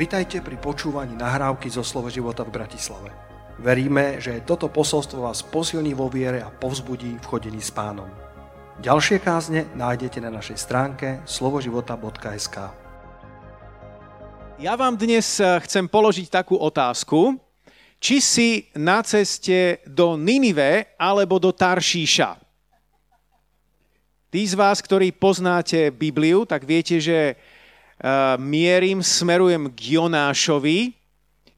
Vitajte pri počúvaní nahrávky zo Slovo života v Bratislave. Veríme, že toto posolstvo vás posilní vo viere a povzbudí v chodení s pánom. Ďalšie kázne nájdete na našej stránke slovoživota.sk Ja vám dnes eh, chcem položiť takú otázku, či si na ceste do Ninive alebo do Taršíša. Tí z vás, ktorí poznáte Bibliu, tak viete, že mierim, smerujem k Jonášovi.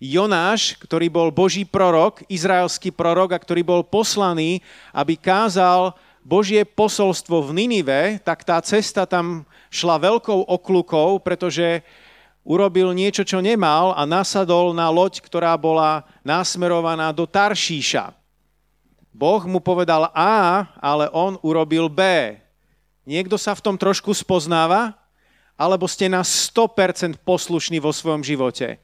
Jonáš, ktorý bol Boží prorok, izraelský prorok a ktorý bol poslaný, aby kázal Božie posolstvo v Ninive, tak tá cesta tam šla veľkou oklukou, pretože urobil niečo, čo nemal a nasadol na loď, ktorá bola nasmerovaná do Taršíša. Boh mu povedal A, ale on urobil B. Niekto sa v tom trošku spoznáva? Alebo ste na 100% poslušní vo svojom živote.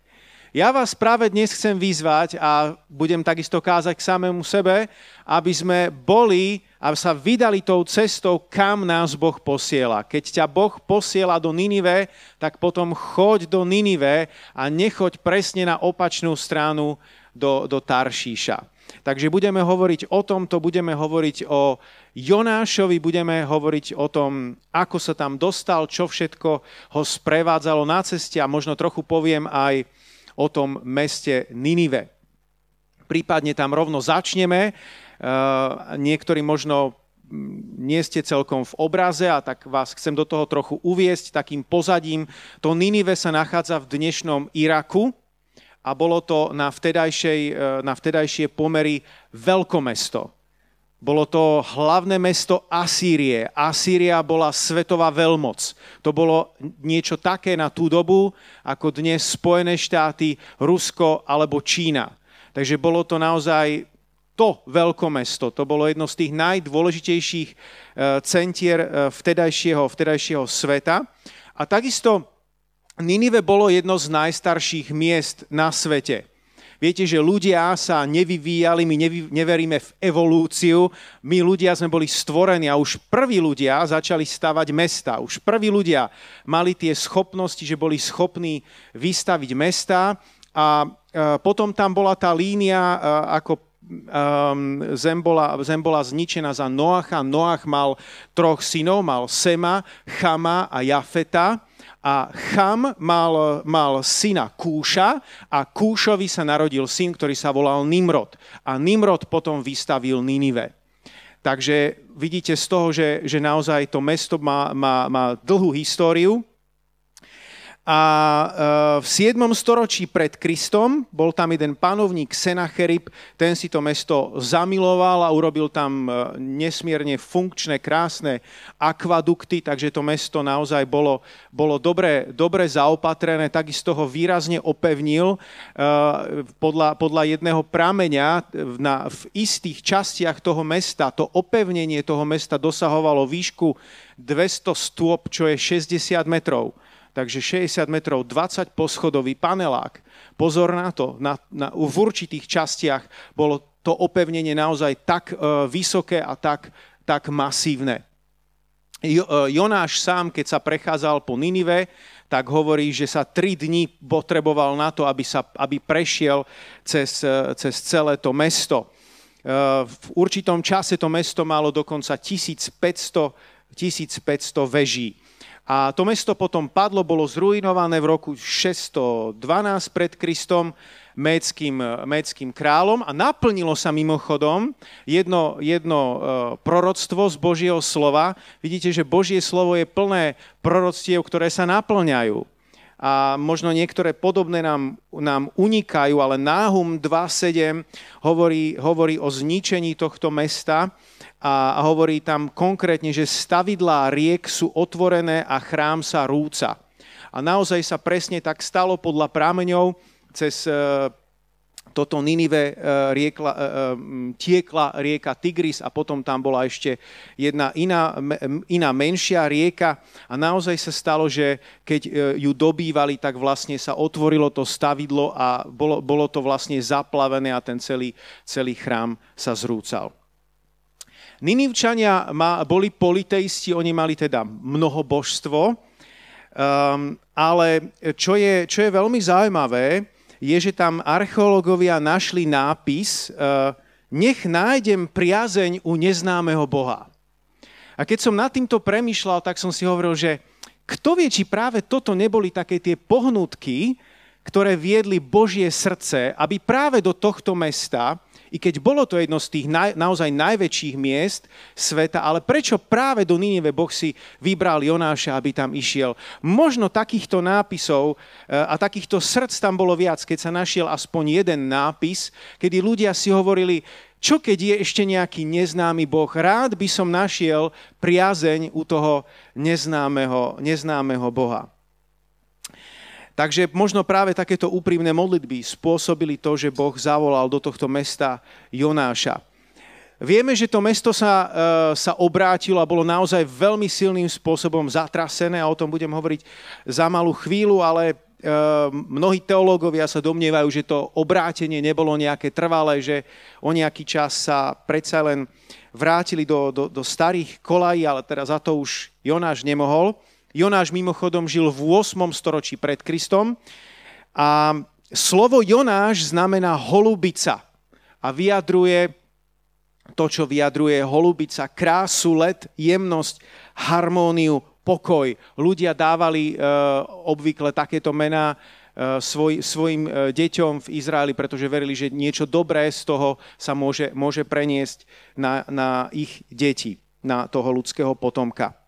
Ja vás práve dnes chcem vyzvať a budem takisto kázať k samému sebe, aby sme boli a sa vydali tou cestou, kam nás Boh posiela. Keď ťa Boh posiela do Ninive, tak potom choď do Ninive a nechoď presne na opačnú stranu do, do Taršíša. Takže budeme hovoriť o tomto, budeme hovoriť o Jonášovi, budeme hovoriť o tom, ako sa tam dostal, čo všetko ho sprevádzalo na ceste a možno trochu poviem aj o tom meste Ninive. Prípadne tam rovno začneme. Niektorí možno nie ste celkom v obraze a tak vás chcem do toho trochu uviesť takým pozadím. To Ninive sa nachádza v dnešnom Iraku, a bolo to na, vtedajšej, e, na vtedajšie pomery veľkomesto. Bolo to hlavné mesto Asýrie. Asýria bola svetová veľmoc. To bolo niečo také na tú dobu, ako dnes Spojené štáty, Rusko alebo Čína. Takže bolo to naozaj to veľkomesto. To bolo jedno z tých najdôležitejších e, centier e, vtedajšieho, vtedajšieho sveta. A takisto Ninive bolo jedno z najstarších miest na svete. Viete, že ľudia sa nevyvíjali, my nevy, neveríme v evolúciu, my ľudia sme boli stvorení a už prví ľudia začali stavať mesta. Už prví ľudia mali tie schopnosti, že boli schopní vystaviť mesta a potom tam bola tá línia, ako um, zem, bola, zem bola zničená za Noacha. Noach mal troch synov, mal Sema, Chama a Jafeta. A Cham mal, mal syna Kúša a Kúšovi sa narodil syn, ktorý sa volal Nimrod. A Nimrod potom vystavil Ninive. Takže vidíte z toho, že, že naozaj to mesto má, má, má dlhú históriu a e, v 7. storočí pred Kristom bol tam jeden panovník Senacherib, ten si to mesto zamiloval a urobil tam e, nesmierne funkčné, krásne akvadukty, takže to mesto naozaj bolo, bolo dobre, dobre zaopatrené, takisto ho výrazne opevnil. E, podľa, podľa jedného prameňa na, v istých častiach toho mesta, to opevnenie toho mesta dosahovalo výšku 200 stôp, čo je 60 metrov takže 60 metrov, 20 poschodový panelák. Pozor na to, na, na, v určitých častiach bolo to opevnenie naozaj tak uh, vysoké a tak, tak masívne. Jo, uh, Jonáš sám, keď sa prechádzal po Ninive, tak hovorí, že sa tri dní potreboval na to, aby, sa, aby prešiel cez, uh, cez celé to mesto. V určitom čase to mesto malo dokonca 1500, 1500 veží. A to mesto potom padlo, bolo zrujnované v roku 612 pred Kristom méckým, méckým kráľom a naplnilo sa mimochodom jedno, jedno e, proroctvo z Božieho slova. Vidíte, že Božie slovo je plné proroctiev, ktoré sa naplňajú. A možno niektoré podobné nám, nám unikajú, ale Náhum 2.7 hovorí, hovorí o zničení tohto mesta a hovorí tam konkrétne, že stavidlá riek sú otvorené a chrám sa rúca. A naozaj sa presne tak stalo podľa prámeňov cez e, toto Ninive e, riekla, e, tiekla rieka Tigris a potom tam bola ešte jedna iná, iná menšia rieka a naozaj sa stalo, že keď ju dobývali, tak vlastne sa otvorilo to stavidlo a bolo, bolo to vlastne zaplavené a ten celý, celý chrám sa zrúcal. Ninivčania boli politeisti, oni mali teda mnoho božstvo. Um, ale čo je, čo je veľmi zaujímavé, je, že tam archeológovia našli nápis uh, nech nájdem priazeň u neznámeho Boha. A keď som nad týmto premyšľal, tak som si hovoril, že kto vie, či práve toto neboli také tie pohnutky, ktoré viedli Božie srdce, aby práve do tohto mesta i keď bolo to jedno z tých naj, naozaj najväčších miest sveta, ale prečo práve do Ninive Boh si vybral Jonáša, aby tam išiel? Možno takýchto nápisov eh, a takýchto srdc tam bolo viac, keď sa našiel aspoň jeden nápis, kedy ľudia si hovorili, čo keď je ešte nejaký neznámy Boh? Rád by som našiel priazeň u toho neznámeho, neznámeho Boha. Takže možno práve takéto úprimné modlitby spôsobili to, že Boh zavolal do tohto mesta Jonáša. Vieme, že to mesto sa, e, sa obrátilo a bolo naozaj veľmi silným spôsobom zatrasené a o tom budem hovoriť za malú chvíľu, ale e, mnohí teológovia sa domnievajú, že to obrátenie nebolo nejaké trvalé, že o nejaký čas sa predsa len vrátili do, do, do starých kolají, ale teraz za to už Jonáš nemohol. Jonáš mimochodom žil v 8. storočí pred Kristom a slovo Jonáš znamená holubica a vyjadruje to, čo vyjadruje holubica, krásu, let, jemnosť, harmóniu, pokoj. Ľudia dávali e, obvykle takéto mená e, svoj, svojim e, deťom v Izraeli, pretože verili, že niečo dobré z toho sa môže, môže preniesť na, na ich deti, na toho ľudského potomka.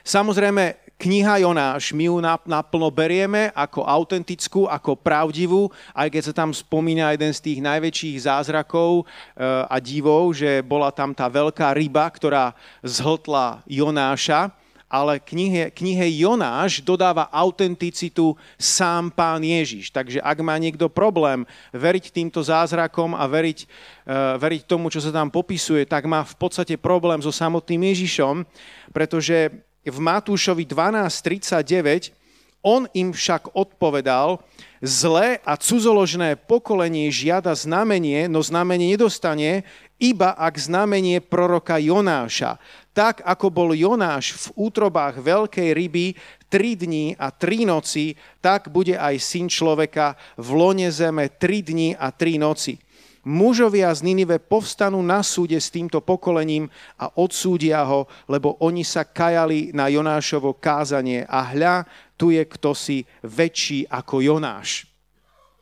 Samozrejme, kniha Jonáš, my ju naplno berieme ako autentickú, ako pravdivú, aj keď sa tam spomína jeden z tých najväčších zázrakov eh, a divov, že bola tam tá veľká ryba, ktorá zhltla Jonáša, ale knihe, knihe Jonáš dodáva autenticitu sám pán Ježiš. Takže ak má niekto problém veriť týmto zázrakom a veriť, uh, veriť tomu, čo sa tam popisuje, tak má v podstate problém so samotným Ježišom, pretože v Matúšovi 12.39, on im však odpovedal, zlé a cudzoložné pokolenie žiada znamenie, no znamenie nedostane, iba ak znamenie proroka Jonáša. Tak ako bol Jonáš v útrobách veľkej ryby tri dní a tri noci, tak bude aj syn človeka v lone zeme tri dní a tri noci mužovia z Ninive povstanú na súde s týmto pokolením a odsúdia ho, lebo oni sa kajali na Jonášovo kázanie a hľa, tu je kto si väčší ako Jonáš.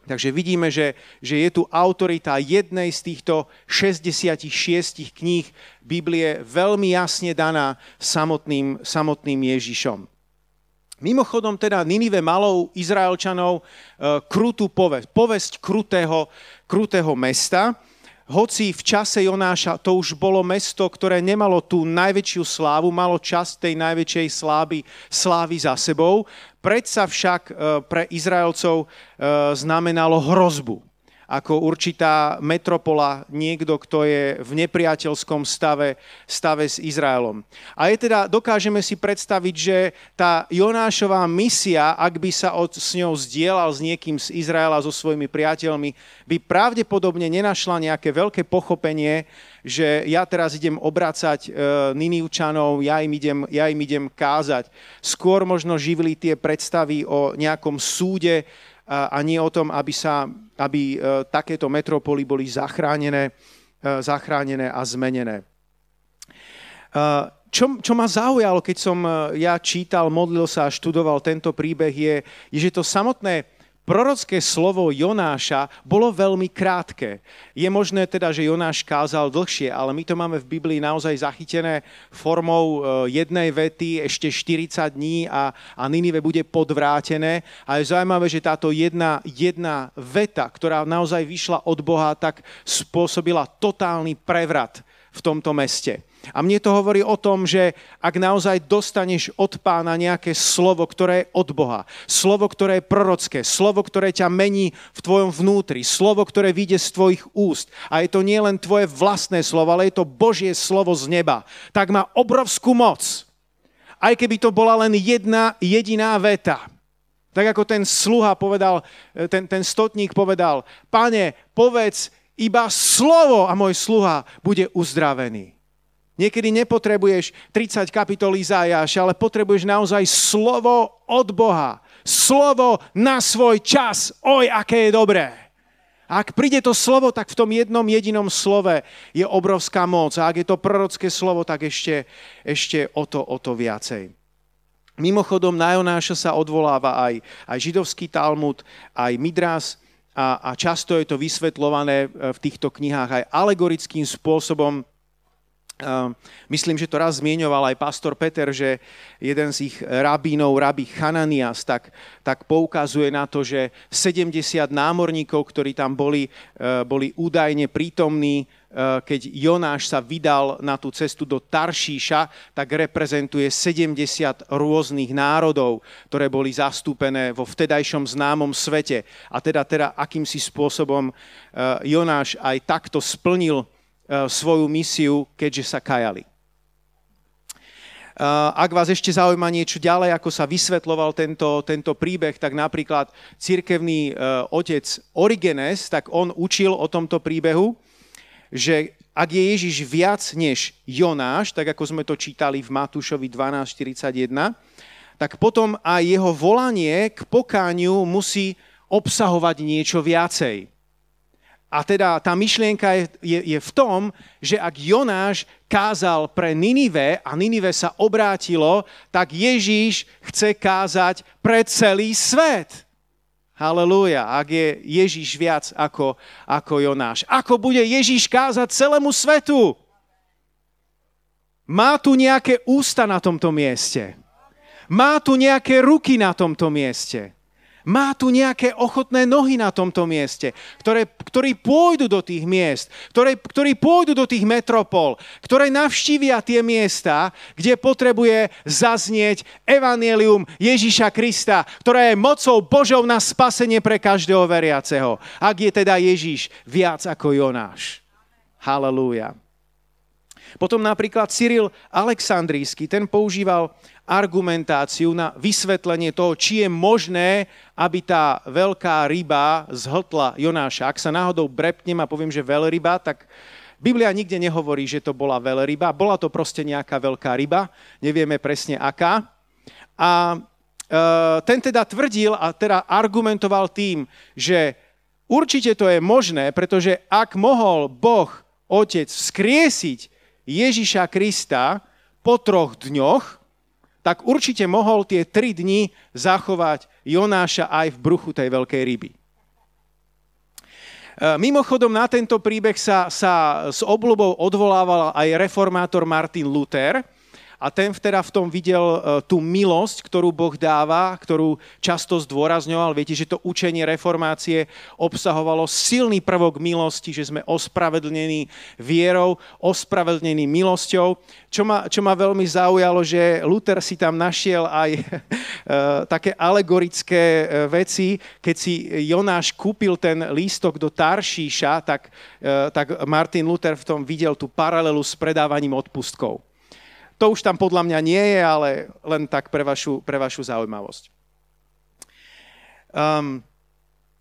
Takže vidíme, že, že je tu autorita jednej z týchto 66 kníh Biblie veľmi jasne daná samotným, samotným Ježišom. Mimochodom teda Ninive malou Izraelčanov e, krutú povesť, povesť krutého, krutého mesta, hoci v čase Jonáša to už bolo mesto, ktoré nemalo tú najväčšiu slávu, malo čas tej najväčšej slávy, slávy za sebou, predsa však e, pre Izraelcov e, znamenalo hrozbu ako určitá metropola, niekto, kto je v nepriateľskom stave, stave s Izraelom. A je teda, dokážeme si predstaviť, že tá Jonášová misia, ak by sa od, s ňou zdieľal s niekým z Izraela, so svojimi priateľmi, by pravdepodobne nenašla nejaké veľké pochopenie, že ja teraz idem obracať e, Ninivčanov, ja im, idem, ja im idem kázať. Skôr možno živili tie predstavy o nejakom súde, a nie o tom, aby, sa, aby e, takéto metropoly boli zachránené, e, zachránené a zmenené. E, čo, čo ma zaujalo, keď som ja čítal, modlil sa a študoval tento príbeh, je, je že to samotné prorocké slovo Jonáša bolo veľmi krátke. Je možné teda, že Jonáš kázal dlhšie, ale my to máme v Biblii naozaj zachytené formou e, jednej vety, ešte 40 dní a, a Ninive bude podvrátené. A je zaujímavé, že táto jedna, jedna veta, ktorá naozaj vyšla od Boha, tak spôsobila totálny prevrat v tomto meste. A mne to hovorí o tom, že ak naozaj dostaneš od pána nejaké slovo, ktoré je od Boha, slovo, ktoré je prorocké, slovo, ktoré ťa mení v tvojom vnútri, slovo, ktoré vyjde z tvojich úst, a je to nie len tvoje vlastné slovo, ale je to Božie slovo z neba, tak má obrovskú moc. Aj keby to bola len jedna jediná veta. Tak ako ten sluha povedal, ten, ten stotník povedal, pane, povedz iba slovo a môj sluha bude uzdravený. Niekedy nepotrebuješ 30 kapitol Izajáš, ale potrebuješ naozaj slovo od Boha. Slovo na svoj čas. Oj, aké je dobré. A ak príde to slovo, tak v tom jednom jedinom slove je obrovská moc. A ak je to prorocké slovo, tak ešte, ešte o, to, o to viacej. Mimochodom, na Jonáša sa odvoláva aj, aj židovský Talmud, aj Midras a, a často je to vysvetľované v týchto knihách aj alegorickým spôsobom. Ehm, myslím, že to raz zmieňoval aj pastor Peter, že jeden z ich rabínov, rabi Chananias, tak, tak poukazuje na to, že 70 námorníkov, ktorí tam boli, eh, boli údajne prítomní, eh, keď Jonáš sa vydal na tú cestu do Taršíša, tak reprezentuje 70 rôznych národov, ktoré boli zastúpené vo vtedajšom známom svete. A teda, teda akýmsi spôsobom Jonáš aj takto splnil svoju misiu, keďže sa kajali. Eh, ak vás ešte zaujíma niečo ďalej, ako sa vysvetloval tento, tento príbeh, tak napríklad cirkevný eh, otec Origenes, tak on učil o tomto príbehu, že ak je Ježiš viac než Jonáš, tak ako sme to čítali v Matúšovi 12.41, tak potom aj jeho volanie k pokániu musí obsahovať niečo viacej. A teda tá myšlienka je, je, je v tom, že ak Jonáš kázal pre Ninive a Ninive sa obrátilo, tak Ježíš chce kázať pre celý svet. Halelúja, ak je Ježíš viac ako, ako Jonáš. Ako bude Ježíš kázať celému svetu? Má tu nejaké ústa na tomto mieste. Má tu nejaké ruky na tomto mieste má tu nejaké ochotné nohy na tomto mieste, ktoré, ktorí pôjdu do tých miest, ktoré, ktorí pôjdu do tých metropol, ktoré navštívia tie miesta, kde potrebuje zaznieť evanielium Ježíša Krista, ktoré je mocou Božou na spasenie pre každého veriaceho. Ak je teda Ježíš viac ako Jonáš. Halelúja. Potom napríklad Cyril Aleksandrijský, ten používal argumentáciu na vysvetlenie toho, či je možné, aby tá veľká ryba zhltla Jonáša. Ak sa náhodou brepnem a poviem, že veľryba, tak Biblia nikde nehovorí, že to bola veľryba. Bola to proste nejaká veľká ryba, nevieme presne aká. A e, ten teda tvrdil a teda argumentoval tým, že určite to je možné, pretože ak mohol Boh, Otec, vzkriesiť Ježiša Krista po troch dňoch, tak určite mohol tie tri dni zachovať Jonáša aj v bruchu tej veľkej ryby. E, mimochodom, na tento príbeh sa, sa s obľubou odvolával aj reformátor Martin Luther, a ten teda v tom videl e, tú milosť, ktorú Boh dáva, ktorú často zdôrazňoval. Viete, že to učenie reformácie obsahovalo silný prvok milosti, že sme ospravedlnení vierou, ospravedlnení milosťou. Čo ma, čo ma veľmi zaujalo, že Luther si tam našiel aj e, také alegorické e, veci. Keď si Jonáš kúpil ten lístok do Taršíša, tak, tak Martin Luther v tom videl tú paralelu s predávaním odpustkov. To už tam podľa mňa nie je, ale len tak pre vašu, pre vašu zaujímavosť. Um,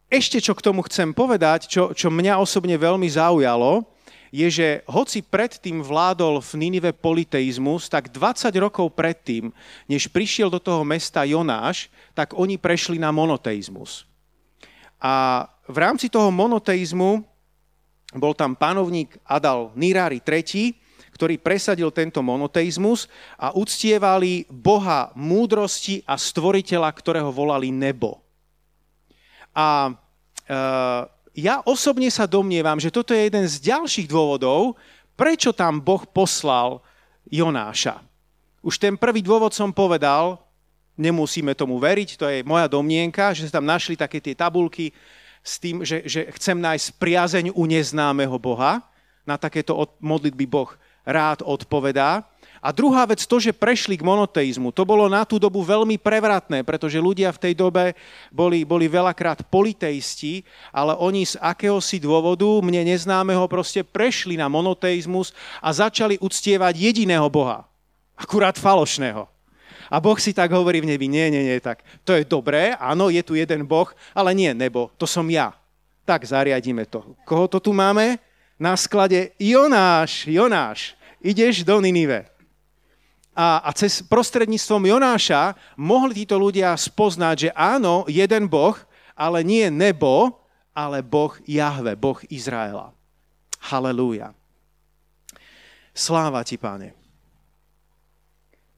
ešte čo k tomu chcem povedať, čo, čo mňa osobne veľmi zaujalo, je, že hoci predtým vládol v Ninive politeizmus, tak 20 rokov predtým, než prišiel do toho mesta Jonáš, tak oni prešli na monoteizmus. A v rámci toho monoteizmu bol tam panovník Adal Nirari III, ktorý presadil tento monoteizmus a uctievali Boha múdrosti a stvoriteľa, ktorého volali nebo. A e, ja osobne sa domnievam, že toto je jeden z ďalších dôvodov, prečo tam Boh poslal Jonáša. Už ten prvý dôvod som povedal, nemusíme tomu veriť, to je moja domnienka, že sa tam našli také tie tabulky s tým, že, že chcem nájsť priazeň u neznámeho Boha. Na takéto modlitby Boh rád odpovedá. A druhá vec, to, že prešli k monoteizmu, to bolo na tú dobu veľmi prevratné, pretože ľudia v tej dobe boli, boli veľakrát politeisti, ale oni z akéhosi dôvodu, mne neznámeho, proste prešli na monoteizmus a začali uctievať jediného Boha. Akurát falošného. A Boh si tak hovorí v nebi, nie, nie, nie, tak to je dobré, áno, je tu jeden Boh, ale nie nebo, to som ja. Tak zariadíme to. Koho to tu máme? Na sklade Jonáš, Jonáš ideš do Ninive. A, a cez prostredníctvom Jonáša mohli títo ľudia spoznať, že áno, jeden Boh, ale nie nebo, ale Boh Jahve, Boh Izraela. Halelúja. Sláva ti, páne.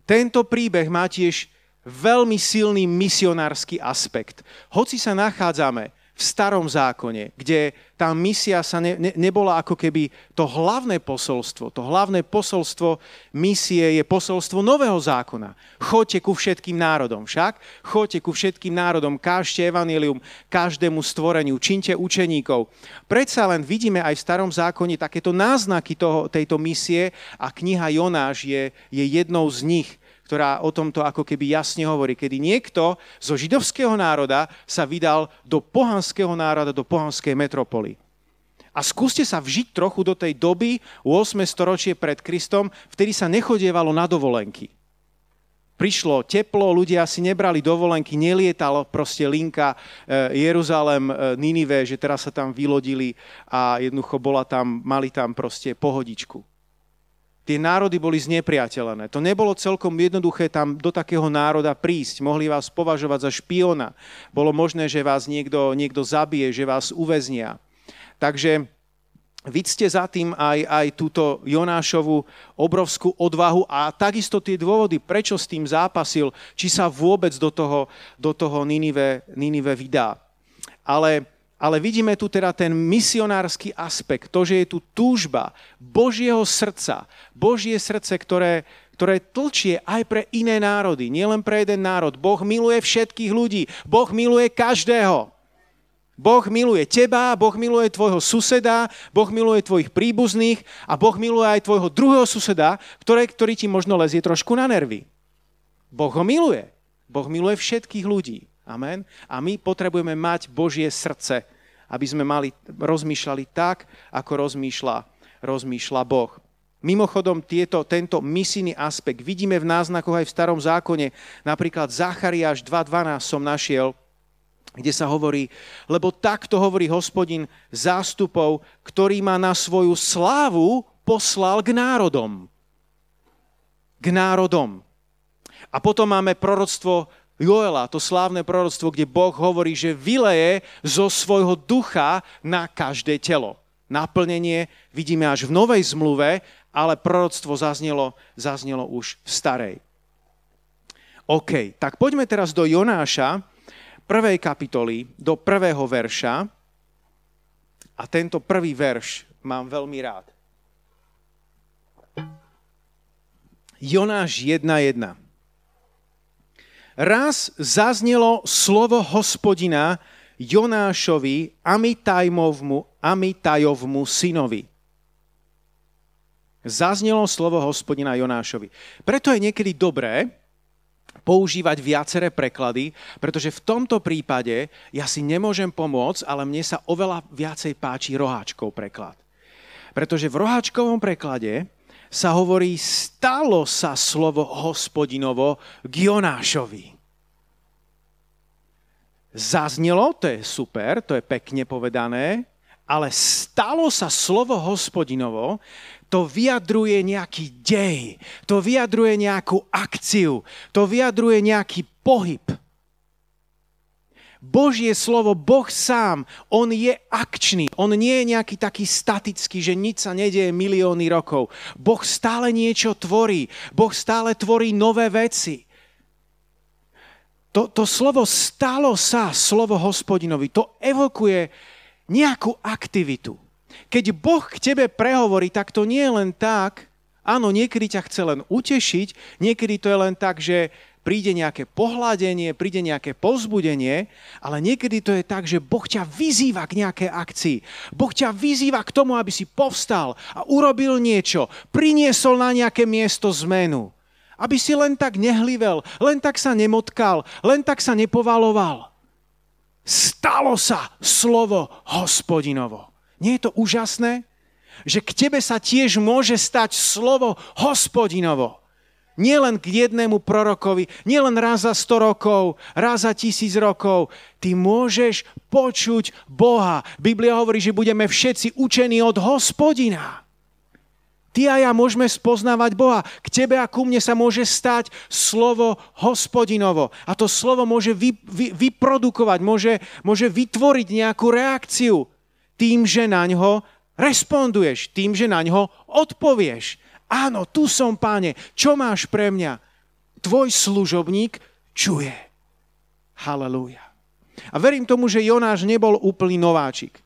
Tento príbeh má tiež veľmi silný misionársky aspekt. Hoci sa nachádzame v starom zákone, kde tá misia sa ne, ne, nebola ako keby to hlavné posolstvo. To hlavné posolstvo misie je posolstvo nového zákona. Choďte ku všetkým národom však, choďte ku všetkým národom, kážte evanilium každému stvoreniu, činte učeníkov. Predsa len vidíme aj v starom zákone takéto náznaky toho, tejto misie a kniha Jonáš je, je jednou z nich ktorá o tomto ako keby jasne hovorí, kedy niekto zo židovského národa sa vydal do pohanského národa, do pohanskej metropoly. A skúste sa vžiť trochu do tej doby, 8. storočie pred Kristom, vtedy sa nechodievalo na dovolenky. Prišlo teplo, ľudia si nebrali dovolenky, nelietalo proste linka e, Jeruzalem, e, Ninive, že teraz sa tam vylodili a jednoducho bola tam, mali tam proste pohodičku tie národy boli znepriateľené. To nebolo celkom jednoduché tam do takého národa prísť. Mohli vás považovať za špiona. Bolo možné, že vás niekto, niekto zabije, že vás uväznia. Takže Vidíte za tým aj, aj túto Jonášovu obrovskú odvahu a takisto tie dôvody, prečo s tým zápasil, či sa vôbec do toho, do toho Ninive, Ninive vydá. Ale ale vidíme tu teda ten misionársky aspekt, to, že je tu túžba Božieho srdca, Božie srdce, ktoré, ktoré tlčie aj pre iné národy, nielen pre jeden národ. Boh miluje všetkých ľudí, Boh miluje každého. Boh miluje teba, Boh miluje tvojho suseda, Boh miluje tvojich príbuzných a Boh miluje aj tvojho druhého suseda, ktoré, ktorý ti možno lezie trošku na nervy. Boh ho miluje. Boh miluje všetkých ľudí. Amen. A my potrebujeme mať Božie srdce, aby sme mali, rozmýšľali tak, ako rozmýšľa, rozmýšľa Boh. Mimochodom, tieto, tento misijný aspekt vidíme v náznakoch aj v starom zákone. Napríklad Zachariáš 2.12 som našiel, kde sa hovorí, lebo takto hovorí hospodin zástupov, ktorý ma na svoju slávu poslal k národom. K národom. A potom máme proroctvo Joela, to slávne proroctvo, kde Boh hovorí, že vyleje zo svojho ducha na každé telo. Naplnenie vidíme až v novej zmluve, ale proroctvo zaznelo, zaznelo už v starej. OK, tak poďme teraz do Jonáša, prvej kapitoly, do prvého verša. A tento prvý verš mám veľmi rád. Jonáš 1.1 raz zaznelo slovo hospodina Jonášovi, Amitajmovmu, Amitajovmu synovi. Zaznelo slovo hospodina Jonášovi. Preto je niekedy dobré používať viaceré preklady, pretože v tomto prípade ja si nemôžem pomôcť, ale mne sa oveľa viacej páči roháčkov preklad. Pretože v roháčkovom preklade sa hovorí, stalo sa slovo hospodinovo k Jonášovi. Zaznelo, to je super, to je pekne povedané, ale stalo sa slovo hospodinovo, to vyjadruje nejaký dej, to vyjadruje nejakú akciu, to vyjadruje nejaký pohyb. Božie slovo, Boh sám, on je akčný. On nie je nejaký taký statický, že nič sa nedieje milióny rokov. Boh stále niečo tvorí. Boh stále tvorí nové veci. To, to slovo stalo sa, slovo hospodinovi, to evokuje nejakú aktivitu. Keď Boh k tebe prehovorí, tak to nie je len tak, áno, niekedy ťa chce len utešiť, niekedy to je len tak, že príde nejaké pohľadenie, príde nejaké povzbudenie, ale niekedy to je tak, že Boh ťa vyzýva k nejakej akcii. Boh ťa vyzýva k tomu, aby si povstal a urobil niečo, priniesol na nejaké miesto zmenu. Aby si len tak nehlivel, len tak sa nemotkal, len tak sa nepovaloval. Stalo sa slovo hospodinovo. Nie je to úžasné? Že k tebe sa tiež môže stať slovo hospodinovo nielen k jednému prorokovi, nielen raz za 100 rokov, raz za tisíc rokov. Ty môžeš počuť Boha. Biblia hovorí, že budeme všetci učení od hospodina. Ty a ja môžeme spoznávať Boha. K tebe a ku mne sa môže stať slovo hospodinovo. A to slovo môže vy, vy, vyprodukovať, môže, môže vytvoriť nejakú reakciu tým, že na ňo responduješ, tým, že na ňo odpovieš. Áno, tu som, páne, čo máš pre mňa? Tvoj služobník čuje. Halelúja. A verím tomu, že Jonáš nebol úplný nováčik.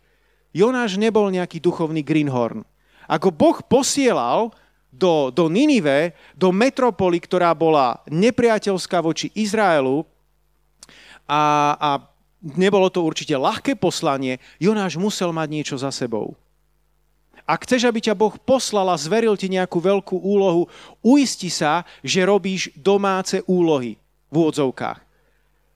Jonáš nebol nejaký duchovný greenhorn. Ako Boh posielal do, do Ninive, do metropoly, ktorá bola nepriateľská voči Izraelu a, a nebolo to určite ľahké poslanie, Jonáš musel mať niečo za sebou. Ak chceš, aby ťa Boh poslal a zveril ti nejakú veľkú úlohu, uisti sa, že robíš domáce úlohy v úvodzovkách.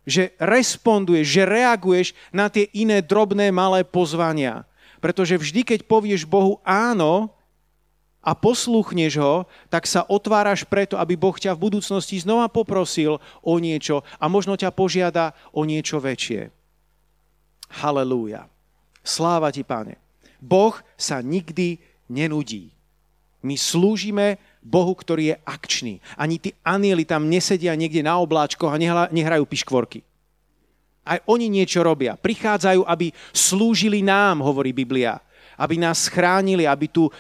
Že responduješ, že reaguješ na tie iné drobné malé pozvania. Pretože vždy, keď povieš Bohu áno a posluchneš ho, tak sa otváraš preto, aby Boh ťa v budúcnosti znova poprosil o niečo a možno ťa požiada o niečo väčšie. Halelúja. Sláva ti, pane. Boh sa nikdy nenudí. My slúžime Bohu, ktorý je akčný. Ani tí anieli tam nesedia niekde na obláčkoch a nehrajú piškvorky. Aj oni niečo robia. Prichádzajú, aby slúžili nám, hovorí Biblia. Aby nás chránili, aby tu e,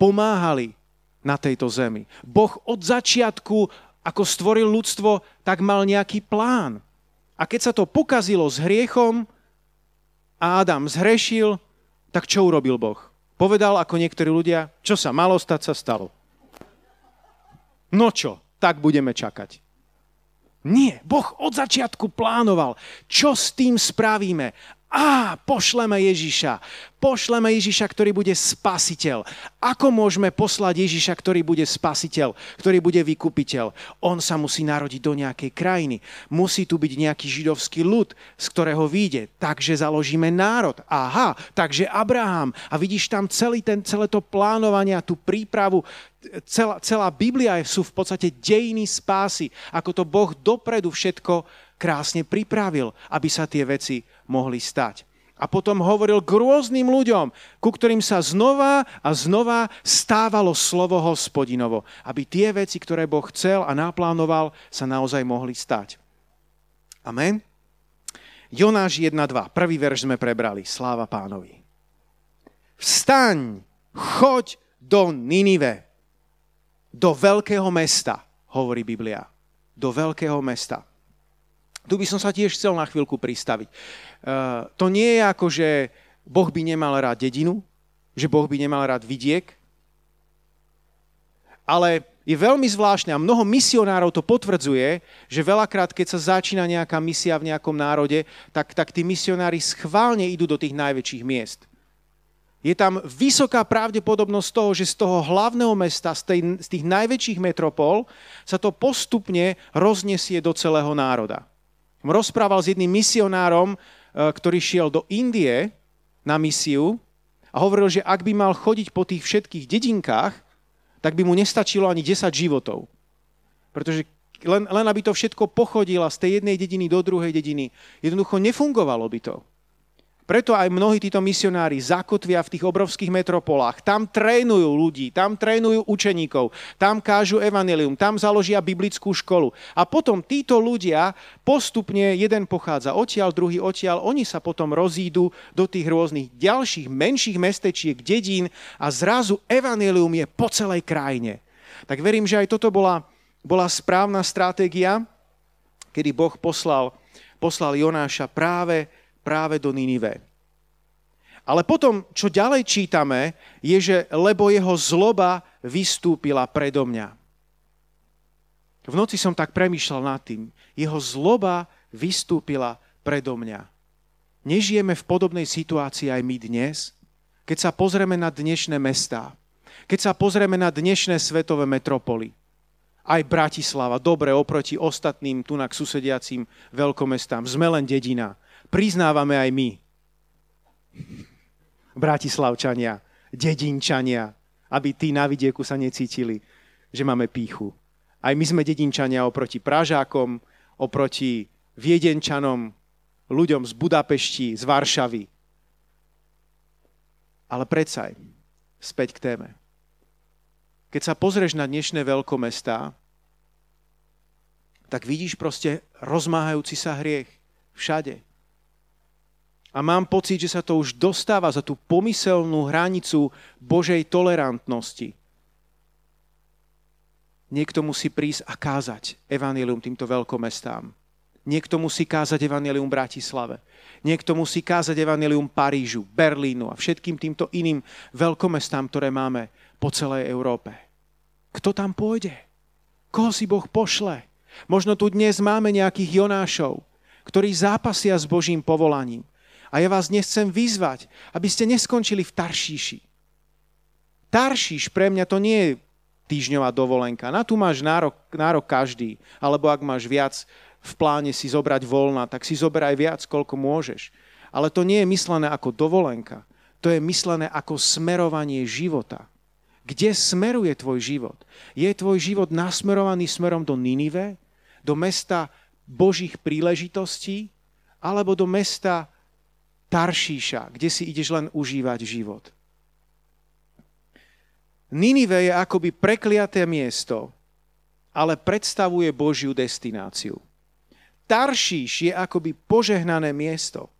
pomáhali na tejto zemi. Boh od začiatku, ako stvoril ľudstvo, tak mal nejaký plán. A keď sa to pokazilo s hriechom a Adam zhrešil, tak čo urobil Boh? Povedal ako niektorí ľudia, čo sa malo stať, sa stalo. No čo, tak budeme čakať. Nie, Boh od začiatku plánoval, čo s tým spravíme. Á, pošleme Ježiša. Pošleme Ježiša, ktorý bude spasiteľ. Ako môžeme poslať Ježiša, ktorý bude spasiteľ, ktorý bude vykupiteľ? On sa musí narodiť do nejakej krajiny. Musí tu byť nejaký židovský ľud, z ktorého vyjde. Takže založíme národ. Aha, takže Abraham. A vidíš tam celý ten, celé to plánovanie, tú prípravu, celá, celá Biblia sú v podstate dejiny spásy, ako to Boh dopredu všetko krásne pripravil, aby sa tie veci mohli stať. A potom hovoril k rôznym ľuďom, ku ktorým sa znova a znova stávalo slovo hospodinovo, aby tie veci, ktoré Boh chcel a naplánoval, sa naozaj mohli stať. Amen. Jonáš 1.2. Prvý verš sme prebrali. Sláva pánovi. Vstaň, choď do Ninive, do veľkého mesta, hovorí Biblia. Do veľkého mesta. Tu by som sa tiež chcel na chvíľku pristaviť. Uh, to nie je ako, že Boh by nemal rád dedinu, že Boh by nemal rád vidiek, ale je veľmi zvláštne a mnoho misionárov to potvrdzuje, že veľakrát, keď sa začína nejaká misia v nejakom národe, tak, tak tí misionári schválne idú do tých najväčších miest. Je tam vysoká pravdepodobnosť toho, že z toho hlavného mesta, z, tej, z tých najväčších metropol, sa to postupne roznesie do celého národa rozprával s jedným misionárom, e, ktorý šiel do Indie na misiu a hovoril, že ak by mal chodiť po tých všetkých dedinkách, tak by mu nestačilo ani 10 životov. Pretože len, len aby to všetko pochodila z tej jednej dediny do druhej dediny, jednoducho nefungovalo by to. Preto aj mnohí títo misionári zakotvia v tých obrovských metropolách. Tam trénujú ľudí, tam trénujú učeníkov, tam kážu evanelium, tam založia biblickú školu. A potom títo ľudia postupne, jeden pochádza odtiaľ, druhý odtiaľ, oni sa potom rozídu do tých rôznych ďalších menších mestečiek, dedín a zrazu evanelium je po celej krajine. Tak verím, že aj toto bola, bola správna stratégia, kedy Boh poslal, poslal Jonáša práve práve do Ninive. Ale potom, čo ďalej čítame, je, že lebo jeho zloba vystúpila predo mňa. V noci som tak premýšľal nad tým. Jeho zloba vystúpila predo mňa. Nežijeme v podobnej situácii aj my dnes, keď sa pozrieme na dnešné mestá, keď sa pozrieme na dnešné svetové metropoly. Aj Bratislava, dobre oproti ostatným tunak susediacím veľkomestám. Sme len dedina priznávame aj my. Bratislavčania, dedinčania, aby tí na vidieku sa necítili, že máme píchu. Aj my sme dedinčania oproti Pražákom, oproti Viedenčanom, ľuďom z Budapešti, z Varšavy. Ale predsa späť k téme. keď sa pozrieš na dnešné veľkomestá, tak vidíš proste rozmáhajúci sa hriech všade. A mám pocit, že sa to už dostáva za tú pomyselnú hranicu Božej tolerantnosti. Niekto musí prísť a kázať evanilium týmto veľkomestám. Niekto musí kázať evanelium Bratislave. Niekto musí kázať evanelium Parížu, Berlínu a všetkým týmto iným veľkomestám, ktoré máme po celej Európe. Kto tam pôjde? Koho si Boh pošle? Možno tu dnes máme nejakých Jonášov, ktorí zápasia s Božím povolaním. A ja vás dnes chcem vyzvať, aby ste neskončili v Taršíši. Taršíš pre mňa to nie je týždňová dovolenka. Na tu máš nárok, nárok každý. Alebo ak máš viac v pláne si zobrať voľna, tak si zoberaj viac, koľko môžeš. Ale to nie je myslené ako dovolenka. To je myslené ako smerovanie života. Kde smeruje tvoj život? Je tvoj život nasmerovaný smerom do Ninive, do mesta Božích príležitostí, alebo do mesta Taršíša, kde si ideš len užívať život? Ninive je akoby prekliaté miesto, ale predstavuje Božiu destináciu. Taršíš je akoby požehnané miesto,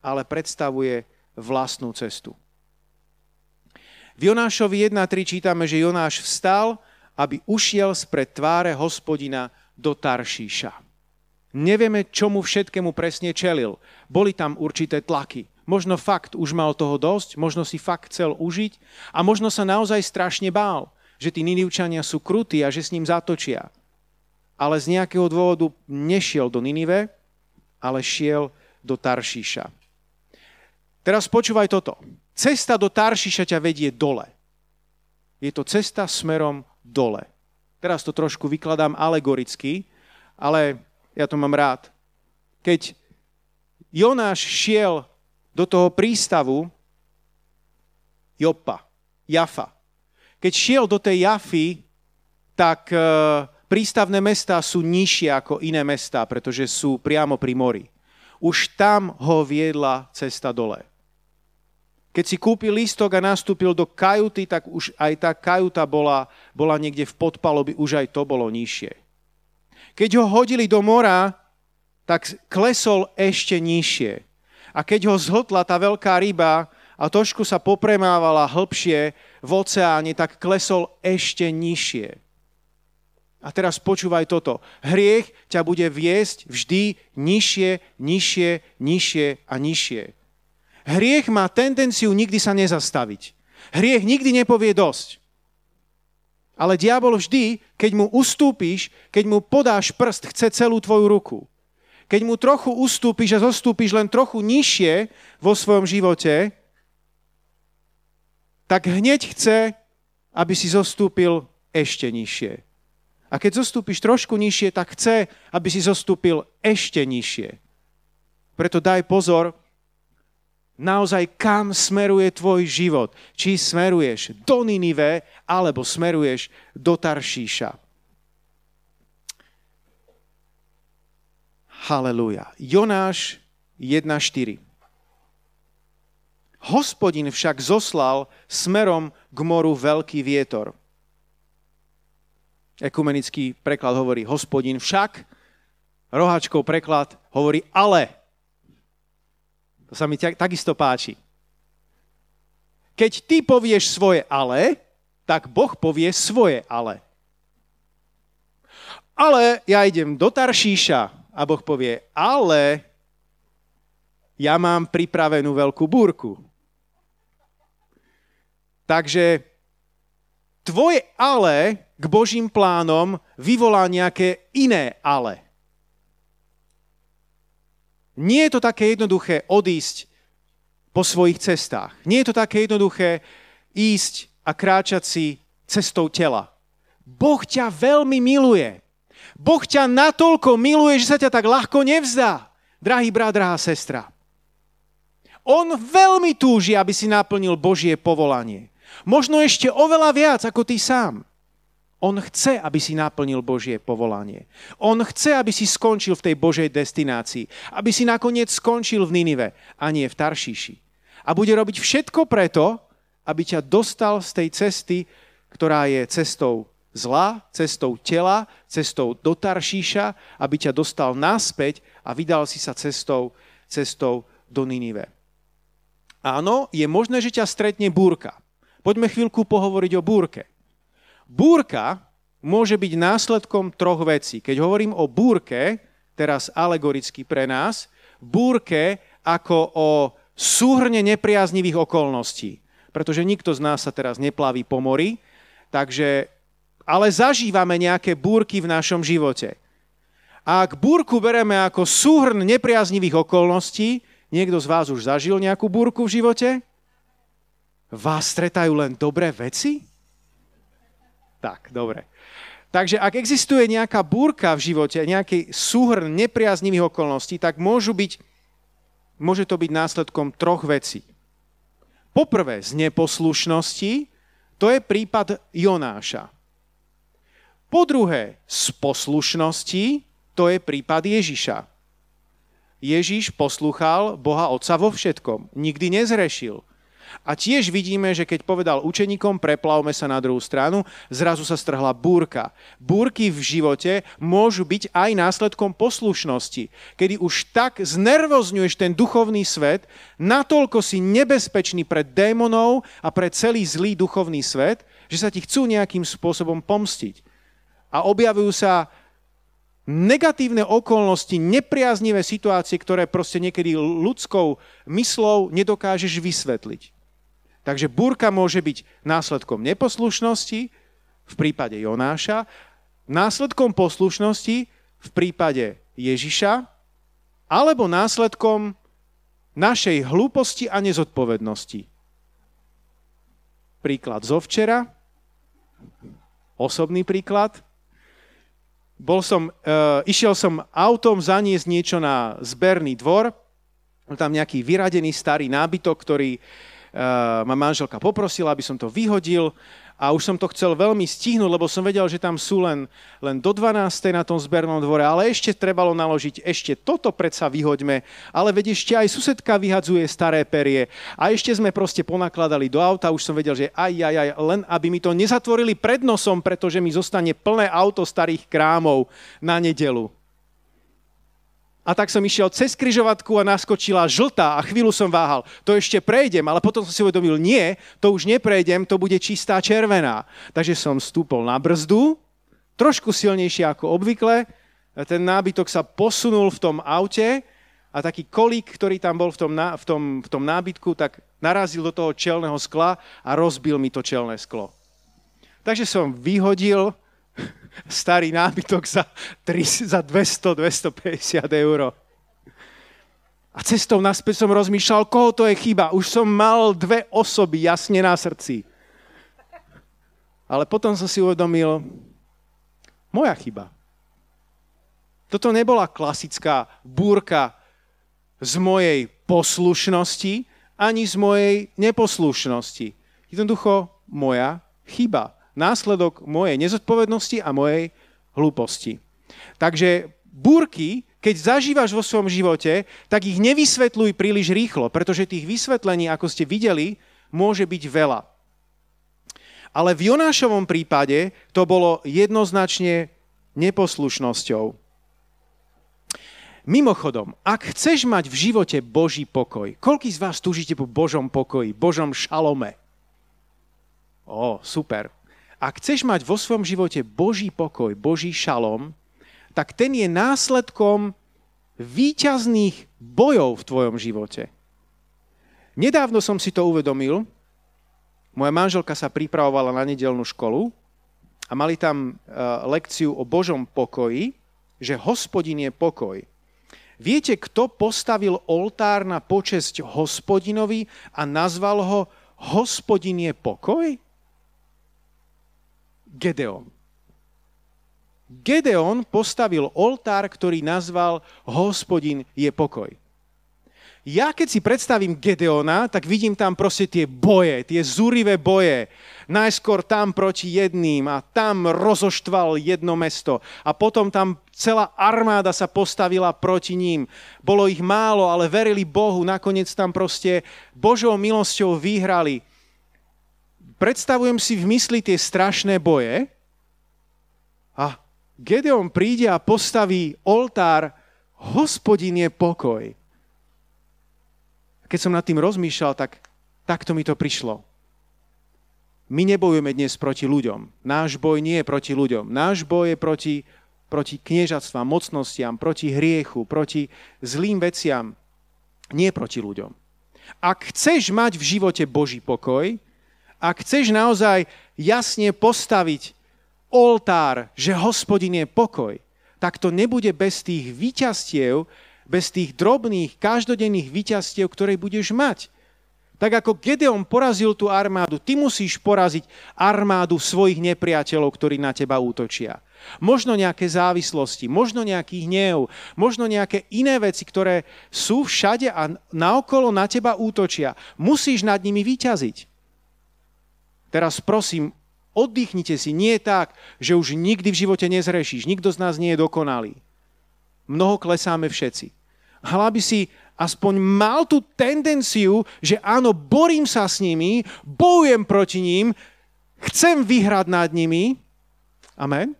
ale predstavuje vlastnú cestu. V Jonášovi 1.3 čítame, že Jonáš vstal, aby ušiel spred tváre hospodina do Taršíša. Nevieme, čomu všetkému presne čelil. Boli tam určité tlaky. Možno fakt už mal toho dosť, možno si fakt chcel užiť a možno sa naozaj strašne bál, že tí Ninivčania sú krutí a že s ním zatočia ale z nejakého dôvodu nešiel do Ninive, ale šiel do Taršíša. Teraz počúvaj toto. Cesta do Taršíša ťa vedie dole. Je to cesta smerom dole. Teraz to trošku vykladám alegoricky, ale ja to mám rád. Keď Jonáš šiel do toho prístavu Jopa, Jafa, keď šiel do tej Jafy, tak uh, Prístavné mestá sú nižšie ako iné mestá, pretože sú priamo pri mori. Už tam ho viedla cesta dole. Keď si kúpil lístok a nastúpil do kajuty, tak už aj tá kajuta bola, bola niekde v podpalobi, už aj to bolo nižšie. Keď ho hodili do mora, tak klesol ešte nižšie. A keď ho zhltla tá veľká ryba a trošku sa popremávala hĺbšie v oceáne, tak klesol ešte nižšie. A teraz počúvaj toto. Hriech ťa bude viesť vždy nižšie, nižšie, nižšie a nižšie. Hriech má tendenciu nikdy sa nezastaviť. Hriech nikdy nepovie dosť. Ale diabol vždy, keď mu ustúpiš, keď mu podáš prst, chce celú tvoju ruku. Keď mu trochu ustúpiš a zostúpiš len trochu nižšie vo svojom živote, tak hneď chce, aby si zostúpil ešte nižšie. A keď zostúpiš trošku nižšie, tak chce, aby si zostúpil ešte nižšie. Preto daj pozor, naozaj kam smeruje tvoj život. Či smeruješ do Ninive, alebo smeruješ do Taršíša. Halelúja. Jonáš 1.4. Hospodin však zoslal smerom k moru veľký vietor Ekumenický preklad hovorí hospodin však, rohačkov preklad hovorí ale. To sa mi takisto páči. Keď ty povieš svoje ale, tak Boh povie svoje ale. Ale ja idem do Taršíša a Boh povie, ale ja mám pripravenú veľkú búrku. Takže tvoje ale k Božím plánom vyvolá nejaké iné ale. Nie je to také jednoduché odísť po svojich cestách. Nie je to také jednoduché ísť a kráčať si cestou tela. Boh ťa veľmi miluje. Boh ťa natoľko miluje, že sa ťa tak ľahko nevzdá. Drahý brat, drahá sestra. On veľmi túži, aby si naplnil Božie povolanie. Možno ešte oveľa viac ako ty sám. On chce, aby si naplnil Božie povolanie. On chce, aby si skončil v tej Božej destinácii. Aby si nakoniec skončil v Ninive a nie v Taršíši. A bude robiť všetko preto, aby ťa dostal z tej cesty ktorá je cestou zla, cestou tela, cestou do Taršíša, aby ťa dostal naspäť a vydal si sa cestou, cestou do Ninive. Áno, je možné, že ťa stretne búrka. Poďme chvíľku pohovoriť o búrke. Búrka môže byť následkom troch vecí. Keď hovorím o búrke, teraz alegoricky pre nás, búrke ako o súhrne nepriaznivých okolností. Pretože nikto z nás sa teraz neplaví po mori, takže, ale zažívame nejaké búrky v našom živote. A ak búrku bereme ako súhrn nepriaznivých okolností, niekto z vás už zažil nejakú búrku v živote? Vás stretajú len dobré veci? Tak, dobre. Takže ak existuje nejaká búrka v živote, nejaký súhrn nepriaznivých okolností, tak môžu byť, môže to byť následkom troch vecí. Poprvé z neposlušnosti, to je prípad Jonáša. Po druhé z poslušnosti, to je prípad Ježiša. Ježiš poslúchal Boha Otca vo všetkom. Nikdy nezrešil. A tiež vidíme, že keď povedal učeníkom, preplavme sa na druhú stranu, zrazu sa strhla búrka. Búrky v živote môžu byť aj následkom poslušnosti, kedy už tak znervozňuješ ten duchovný svet, natoľko si nebezpečný pred démonov a pre celý zlý duchovný svet, že sa ti chcú nejakým spôsobom pomstiť. A objavujú sa negatívne okolnosti, nepriaznivé situácie, ktoré proste niekedy ľudskou myslou nedokážeš vysvetliť. Takže búrka môže byť následkom neposlušnosti v prípade Jonáša, následkom poslušnosti v prípade Ježiša, alebo následkom našej hlúposti a nezodpovednosti. Príklad zo včera, osobný príklad. Bol som, e, išiel som autom zaniesť niečo na zberný dvor, tam nejaký vyradený starý nábytok, ktorý ma manželka poprosila, aby som to vyhodil a už som to chcel veľmi stihnúť, lebo som vedel, že tam sú len, len do 12. na tom zbernom dvore, ale ešte trebalo naložiť, ešte toto predsa vyhoďme, ale veď ešte aj susedka vyhadzuje staré perie a ešte sme proste ponakladali do auta, už som vedel, že aj, aj, aj, len aby mi to nezatvorili pred nosom, pretože mi zostane plné auto starých krámov na nedelu. A tak som išiel cez kryžovatku a naskočila žltá a chvíľu som váhal. To ešte prejdem, ale potom som si uvedomil, nie, to už neprejdem, to bude čistá červená. Takže som stúpol na brzdu, trošku silnejšie ako obvykle, ten nábytok sa posunul v tom aute a taký kolík, ktorý tam bol v tom, v tom, v tom nábytku, tak narazil do toho čelného skla a rozbil mi to čelné sklo. Takže som vyhodil starý nábytok za, 3, za 200-250 eur. A cestou naspäť som rozmýšľal, koho to je chyba. Už som mal dve osoby jasne na srdci. Ale potom som si uvedomil, moja chyba. Toto nebola klasická búrka z mojej poslušnosti, ani z mojej neposlušnosti. Jednoducho moja chyba následok mojej nezodpovednosti a mojej hlúposti. Takže búrky, keď zažívaš vo svojom živote, tak ich nevysvetľuj príliš rýchlo, pretože tých vysvetlení, ako ste videli, môže byť veľa. Ale v Jonášovom prípade to bolo jednoznačne neposlušnosťou. Mimochodom, ak chceš mať v živote Boží pokoj, koľký z vás túžite po Božom pokoji, Božom šalome? Ó, super. Ak chceš mať vo svojom živote Boží pokoj, Boží šalom, tak ten je následkom výťazných bojov v tvojom živote. Nedávno som si to uvedomil. Moja manželka sa pripravovala na nedelnú školu a mali tam uh, lekciu o Božom pokoji, že hospodin je pokoj. Viete, kto postavil oltár na počesť hospodinovi a nazval ho Hospodin je pokoj? Gedeon. Gedeon postavil oltár, ktorý nazval Hospodin je pokoj. Ja keď si predstavím Gedeona, tak vidím tam proste tie boje, tie zúrivé boje. Najskôr tam proti jedným a tam rozoštval jedno mesto a potom tam celá armáda sa postavila proti ním. Bolo ich málo, ale verili Bohu, nakoniec tam proste Božou milosťou vyhrali predstavujem si v mysli tie strašné boje a Gedeon príde a postaví oltár Hospodin je pokoj. Keď som nad tým rozmýšľal, tak takto mi to prišlo. My nebojujeme dnes proti ľuďom. Náš boj nie je proti ľuďom. Náš boj je proti, proti kniežatstvám, mocnostiam, proti hriechu, proti zlým veciam. Nie proti ľuďom. Ak chceš mať v živote Boží pokoj, ak chceš naozaj jasne postaviť oltár, že hospodin je pokoj, tak to nebude bez tých výťastiev, bez tých drobných, každodenných výťastiev, ktoré budeš mať. Tak ako Gedeon porazil tú armádu, ty musíš poraziť armádu svojich nepriateľov, ktorí na teba útočia. Možno nejaké závislosti, možno nejaký hnev, možno nejaké iné veci, ktoré sú všade a naokolo na teba útočia. Musíš nad nimi vyťaziť. Teraz prosím, oddychnite si. Nie tak, že už nikdy v živote nezrešíš. Nikto z nás nie je dokonalý. Mnoho klesáme všetci. Ale aby si aspoň mal tú tendenciu, že áno, borím sa s nimi, bojujem proti ním, chcem vyhrať nad nimi. Amen.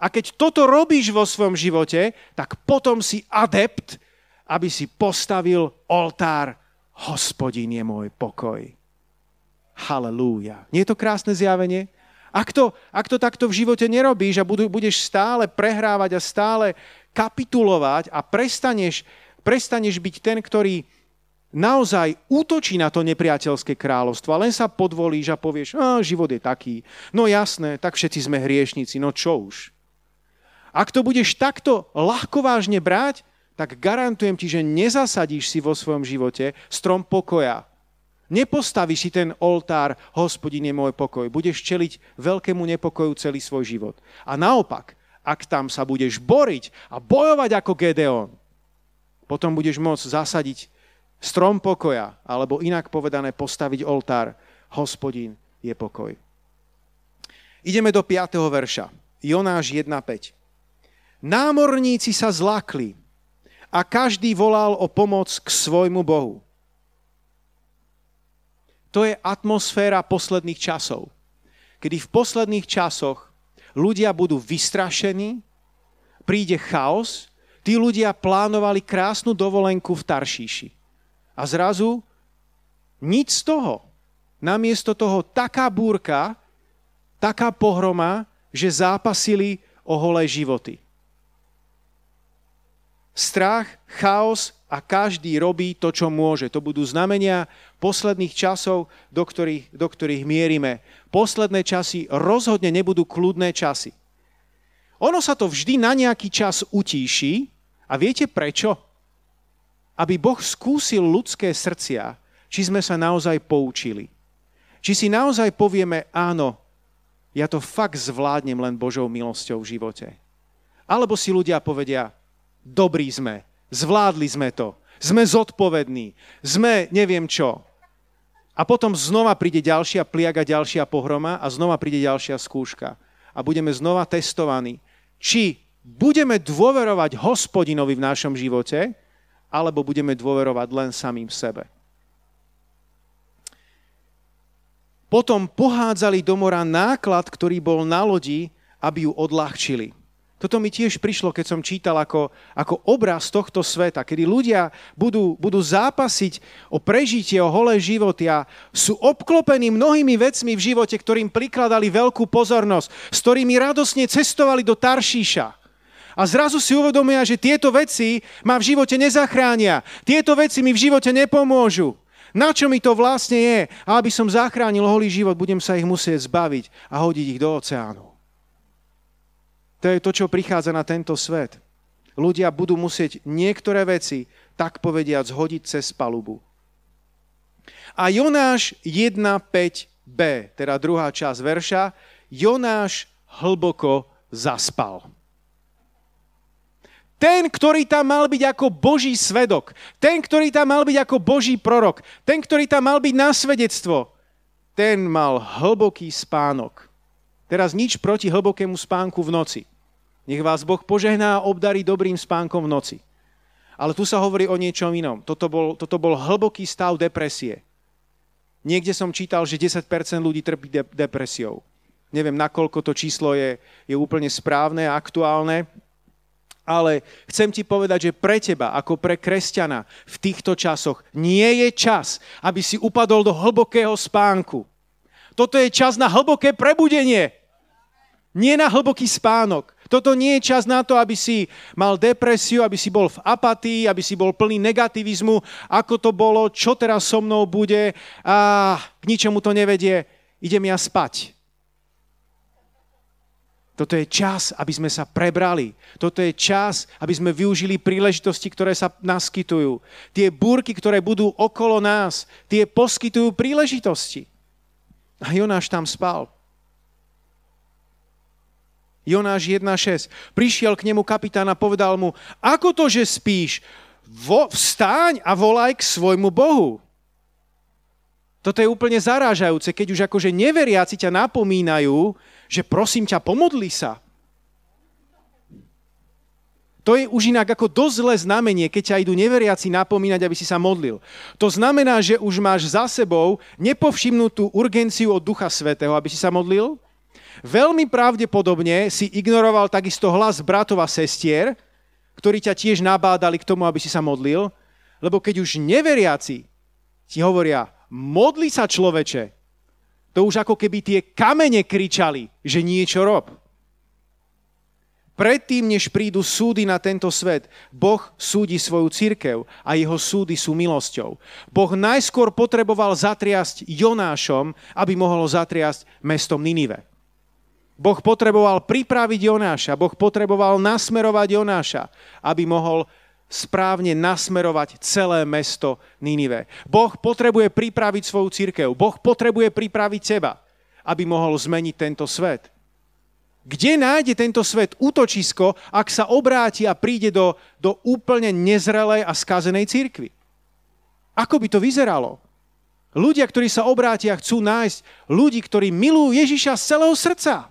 A keď toto robíš vo svojom živote, tak potom si adept, aby si postavil oltár. Hospodin je môj pokoj. Halelúja. Nie je to krásne zjavenie? Ak to, ak to takto v živote nerobíš a budeš stále prehrávať a stále kapitulovať a prestaneš, prestaneš byť ten, ktorý naozaj útočí na to nepriateľské kráľovstvo a len sa podvolíš a povieš, a život je taký. No jasné, tak všetci sme hriešnici, no čo už. Ak to budeš takto ľahko vážne brať, tak garantujem ti, že nezasadíš si vo svojom živote strom pokoja, Nepostavíš si ten oltár, hospodin je môj pokoj. Budeš čeliť veľkému nepokoju celý svoj život. A naopak, ak tam sa budeš boriť a bojovať ako Gedeon, potom budeš môcť zasadiť strom pokoja, alebo inak povedané postaviť oltár, hospodin je pokoj. Ideme do 5. verša. Jonáš 1.5. Námorníci sa zlakli a každý volal o pomoc k svojmu Bohu. To je atmosféra posledných časov. Kedy v posledných časoch ľudia budú vystrašení, príde chaos, tí ľudia plánovali krásnu dovolenku v Taršíši. A zrazu nič z toho. Namiesto toho taká búrka, taká pohroma, že zápasili o holé životy. Strach, chaos a každý robí to, čo môže. To budú znamenia posledných časov, do ktorých, do ktorých mierime. Posledné časy rozhodne nebudú kľudné časy. Ono sa to vždy na nejaký čas utíši a viete prečo? Aby Boh skúsil ľudské srdcia, či sme sa naozaj poučili. Či si naozaj povieme, áno, ja to fakt zvládnem len Božou milosťou v živote. Alebo si ľudia povedia, dobrí sme, Zvládli sme to. Sme zodpovední. Sme neviem čo. A potom znova príde ďalšia pliaga, ďalšia pohroma a znova príde ďalšia skúška. A budeme znova testovaní, či budeme dôverovať hospodinovi v našom živote, alebo budeme dôverovať len samým sebe. Potom pohádzali do mora náklad, ktorý bol na lodi, aby ju odľahčili. Toto mi tiež prišlo, keď som čítal ako, ako obraz tohto sveta, kedy ľudia budú, budú zápasiť o prežitie, o holé životy a sú obklopení mnohými vecmi v živote, ktorým prikladali veľkú pozornosť, s ktorými radosne cestovali do Taršíša. A zrazu si uvedomia, že tieto veci ma v živote nezachránia. Tieto veci mi v živote nepomôžu. Na čo mi to vlastne je? A aby som zachránil holý život, budem sa ich musieť zbaviť a hodiť ich do oceánu. To je to, čo prichádza na tento svet. Ľudia budú musieť niektoré veci, tak povediať, zhodiť cez palubu. A Jonáš 1.5b, teda druhá časť verša, Jonáš hlboko zaspal. Ten, ktorý tam mal byť ako Boží svedok, ten, ktorý tam mal byť ako Boží prorok, ten, ktorý tam mal byť na svedectvo, ten mal hlboký spánok. Teraz nič proti hlbokému spánku v noci. Nech vás Boh požehná a obdarí dobrým spánkom v noci. Ale tu sa hovorí o niečom inom. Toto bol, toto bol hlboký stav depresie. Niekde som čítal, že 10% ľudí trpí de- depresiou. Neviem, nakoľko to číslo je, je úplne správne a aktuálne, ale chcem ti povedať, že pre teba, ako pre kresťana, v týchto časoch nie je čas, aby si upadol do hlbokého spánku. Toto je čas na hlboké prebudenie. Nie na hlboký spánok. Toto nie je čas na to, aby si mal depresiu, aby si bol v apatii, aby si bol plný negativizmu, ako to bolo, čo teraz so mnou bude a k ničomu to nevedie. Idem ja spať. Toto je čas, aby sme sa prebrali. Toto je čas, aby sme využili príležitosti, ktoré sa naskytujú. Tie búrky, ktoré budú okolo nás, tie poskytujú príležitosti. A Jonáš tam spal. Jonáš 1.6. Prišiel k nemu kapitán a povedal mu, ako to, že spíš? Vo, vstáň a volaj k svojmu Bohu. Toto je úplne zarážajúce, keď už akože neveriaci ťa napomínajú, že prosím ťa, pomodli sa. To je už inak ako dosť zlé znamenie, keď ťa idú neveriaci napomínať, aby si sa modlil. To znamená, že už máš za sebou nepovšimnutú urgenciu od Ducha Svetého, aby si sa modlil, Veľmi pravdepodobne si ignoroval takisto hlas bratov a sestier, ktorí ťa tiež nabádali k tomu, aby si sa modlil, lebo keď už neveriaci ti hovoria, modli sa človeče, to už ako keby tie kamene kričali, že niečo rob. Predtým, než prídu súdy na tento svet, Boh súdi svoju církev a jeho súdy sú milosťou. Boh najskôr potreboval zatriasť Jonášom, aby mohol zatriasť mestom Ninive. Boh potreboval pripraviť Jonáša, Boh potreboval nasmerovať Jonáša, aby mohol správne nasmerovať celé mesto Ninive. Boh potrebuje pripraviť svoju církev, Boh potrebuje pripraviť teba, aby mohol zmeniť tento svet. Kde nájde tento svet útočisko, ak sa obráti a príde do, do úplne nezrelej a skazenej církvy? Ako by to vyzeralo? Ľudia, ktorí sa obrátia, chcú nájsť ľudí, ktorí milujú Ježiša z celého srdca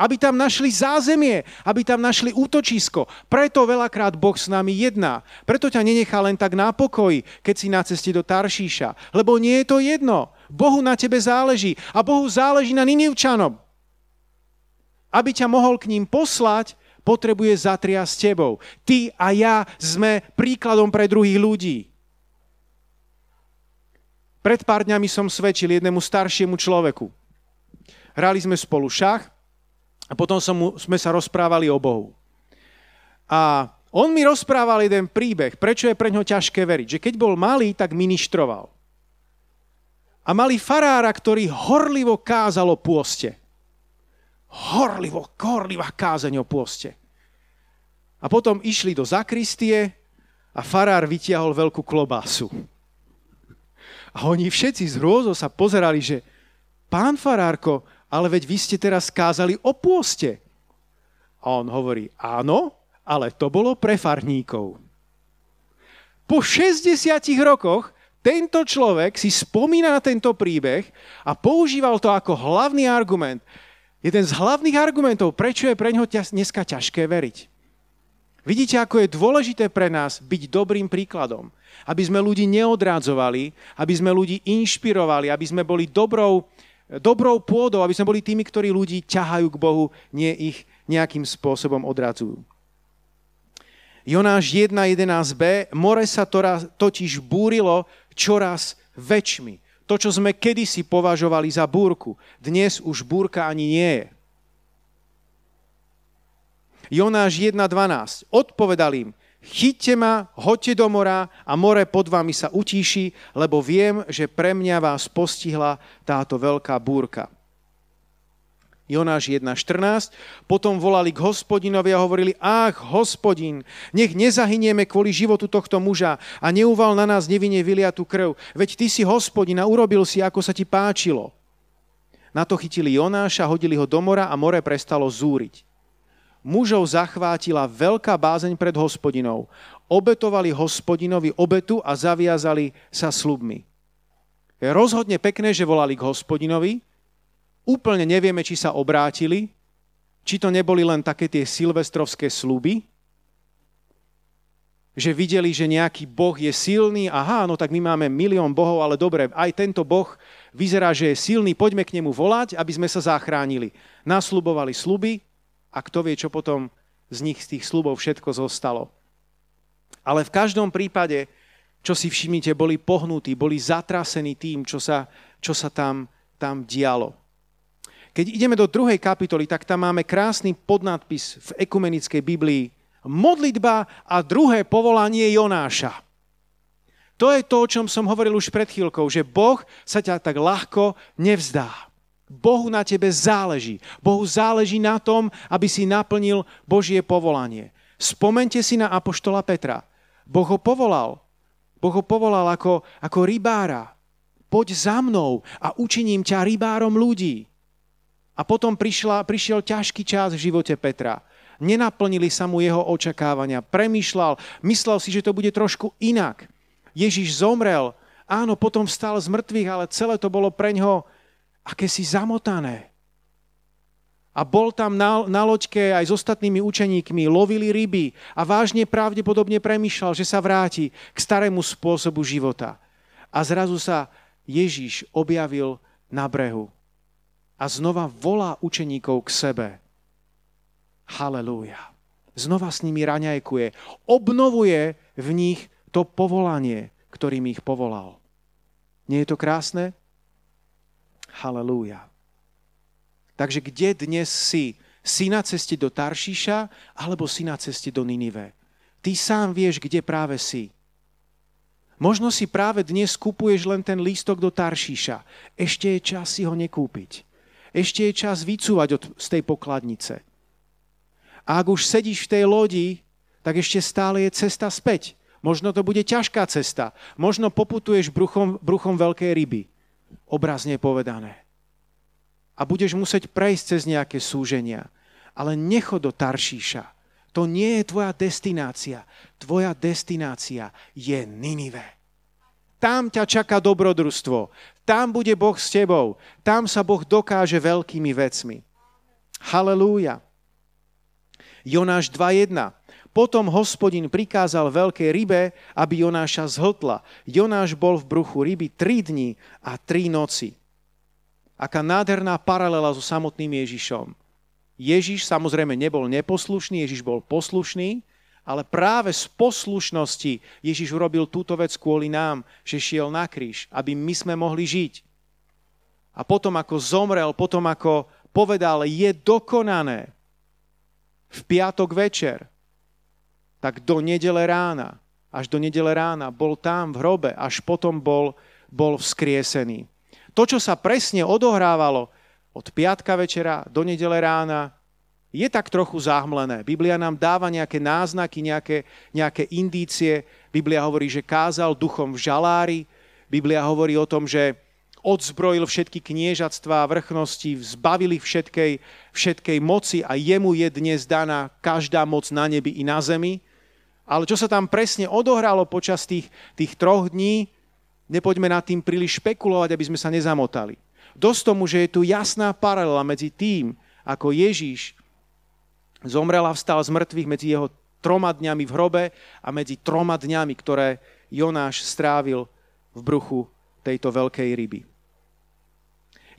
aby tam našli zázemie, aby tam našli útočisko. Preto veľakrát Boh s nami jedná. Preto ťa nenechá len tak na pokoji, keď si na ceste do Taršíša. Lebo nie je to jedno. Bohu na tebe záleží a Bohu záleží na Ninivčanom. Aby ťa mohol k ním poslať, potrebuje s tebou. Ty a ja sme príkladom pre druhých ľudí. Pred pár dňami som svedčil jednému staršiemu človeku. Hrali sme spolu šach a potom som mu, sme sa rozprávali o Bohu. A on mi rozprával jeden príbeh, prečo je pre ňo ťažké veriť. Že keď bol malý, tak ministroval. A mali farára, ktorý horlivo kázal o pôste. Horlivo, horlivá kázeň o pôste. A potom išli do zakristie a farár vytiahol veľkú klobásu. A oni všetci z hrôzo sa pozerali, že pán farárko, ale veď vy ste teraz kázali o pôste. A on hovorí, áno, ale to bolo pre farníkov. Po 60 rokoch tento človek si spomína na tento príbeh a používal to ako hlavný argument. Jeden z hlavných argumentov, prečo je pre ňo dneska ťažké veriť. Vidíte, ako je dôležité pre nás byť dobrým príkladom. Aby sme ľudí neodrádzovali, aby sme ľudí inšpirovali, aby sme boli dobrou, dobrou pôdou, aby sme boli tými, ktorí ľudí ťahajú k Bohu, nie ich nejakým spôsobom odradzujú. Jonáš 1.11b, more sa totiž búrilo čoraz väčšmi. To, čo sme kedysi považovali za búrku, dnes už búrka ani nie je. Jonáš 1.12. Odpovedal im, chyťte ma, hoďte do mora a more pod vami sa utíši, lebo viem, že pre mňa vás postihla táto veľká búrka. Jonáš 1.14. Potom volali k hospodinovi a hovorili, ach, hospodin, nech nezahynieme kvôli životu tohto muža a neuval na nás nevinne vyliatú krv. Veď ty si hospodin a urobil si, ako sa ti páčilo. Na to chytili Jonáša, hodili ho do mora a more prestalo zúriť mužov zachvátila veľká bázeň pred hospodinou. Obetovali hospodinovi obetu a zaviazali sa slubmi. Je rozhodne pekné, že volali k hospodinovi. Úplne nevieme, či sa obrátili, či to neboli len také tie silvestrovské sluby, že videli, že nejaký boh je silný, aha, no tak my máme milión bohov, ale dobre, aj tento boh vyzerá, že je silný, poďme k nemu volať, aby sme sa zachránili. Nasľubovali sluby a kto vie, čo potom z nich, z tých slubov všetko zostalo. Ale v každom prípade, čo si všimnite, boli pohnutí, boli zatrasení tým, čo sa, čo sa tam, tam dialo. Keď ideme do druhej kapitoly, tak tam máme krásny podnadpis v ekumenickej Biblii. Modlitba a druhé povolanie Jonáša. To je to, o čom som hovoril už pred chvíľkou, že Boh sa ťa tak ľahko nevzdá. Bohu na tebe záleží. Bohu záleží na tom, aby si naplnil Božie povolanie. Spomente si na Apoštola Petra. Boh ho povolal. Boh ho povolal ako, ako rybára. Poď za mnou a učiním ťa rybárom ľudí. A potom prišla, prišiel ťažký čas v živote Petra. Nenaplnili sa mu jeho očakávania. Premýšľal, myslel si, že to bude trošku inak. Ježiš zomrel, áno, potom vstal z mŕtvych, ale celé to bolo pre ňoho akési zamotané. A bol tam na, na loďke aj s ostatnými učeníkmi, lovili ryby a vážne pravdepodobne premýšľal, že sa vráti k starému spôsobu života. A zrazu sa Ježiš objavil na brehu a znova volá učeníkov k sebe. Halelúja. Znova s nimi raňajkuje. Obnovuje v nich to povolanie, ktorým ich povolal. Nie je to krásne? Halelúja. Takže kde dnes si? Si na ceste do Taršíša alebo si na ceste do Ninive? Ty sám vieš, kde práve si. Možno si práve dnes kupuješ len ten lístok do Taršíša. Ešte je čas si ho nekúpiť ešte je čas vycúvať od, z tej pokladnice. A ak už sedíš v tej lodi, tak ešte stále je cesta späť. Možno to bude ťažká cesta. Možno poputuješ bruchom, bruchom veľkej ryby. Obrazne povedané. A budeš musieť prejsť cez nejaké súženia. Ale nechod do Taršíša. To nie je tvoja destinácia. Tvoja destinácia je Ninive. Tam ťa čaká dobrodružstvo. Tam bude Boh s tebou. Tam sa Boh dokáže veľkými vecmi. Halelúja. Jonáš 2.1. Potom hospodin prikázal veľkej rybe, aby Jonáša zhltla. Jonáš bol v bruchu ryby 3 dní a 3 noci. Aká nádherná paralela so samotným Ježišom. Ježiš samozrejme nebol neposlušný, Ježiš bol poslušný, ale práve z poslušnosti Ježiš urobil túto vec kvôli nám, že šiel na kríž, aby my sme mohli žiť. A potom ako zomrel, potom ako povedal, je dokonané v piatok večer, tak do nedele rána, až do nedele rána bol tam v hrobe, až potom bol, bol vzkriesený. To, čo sa presne odohrávalo od piatka večera do nedele rána, je tak trochu zahmlené. Biblia nám dáva nejaké náznaky, nejaké, nejaké indície. Biblia hovorí, že kázal duchom v žalári. Biblia hovorí o tom, že odzbrojil všetky kniežatstva a vrchnosti, zbavili všetkej, všetkej moci a jemu je dnes daná každá moc na nebi i na zemi. Ale čo sa tam presne odohralo počas tých, tých troch dní, nepoďme nad tým príliš špekulovať, aby sme sa nezamotali. Dosť tomu, že je tu jasná paralela medzi tým, ako Ježíš zomrel a vstal z mŕtvych medzi jeho troma dňami v hrobe a medzi troma dňami, ktoré Jonáš strávil v bruchu tejto veľkej ryby.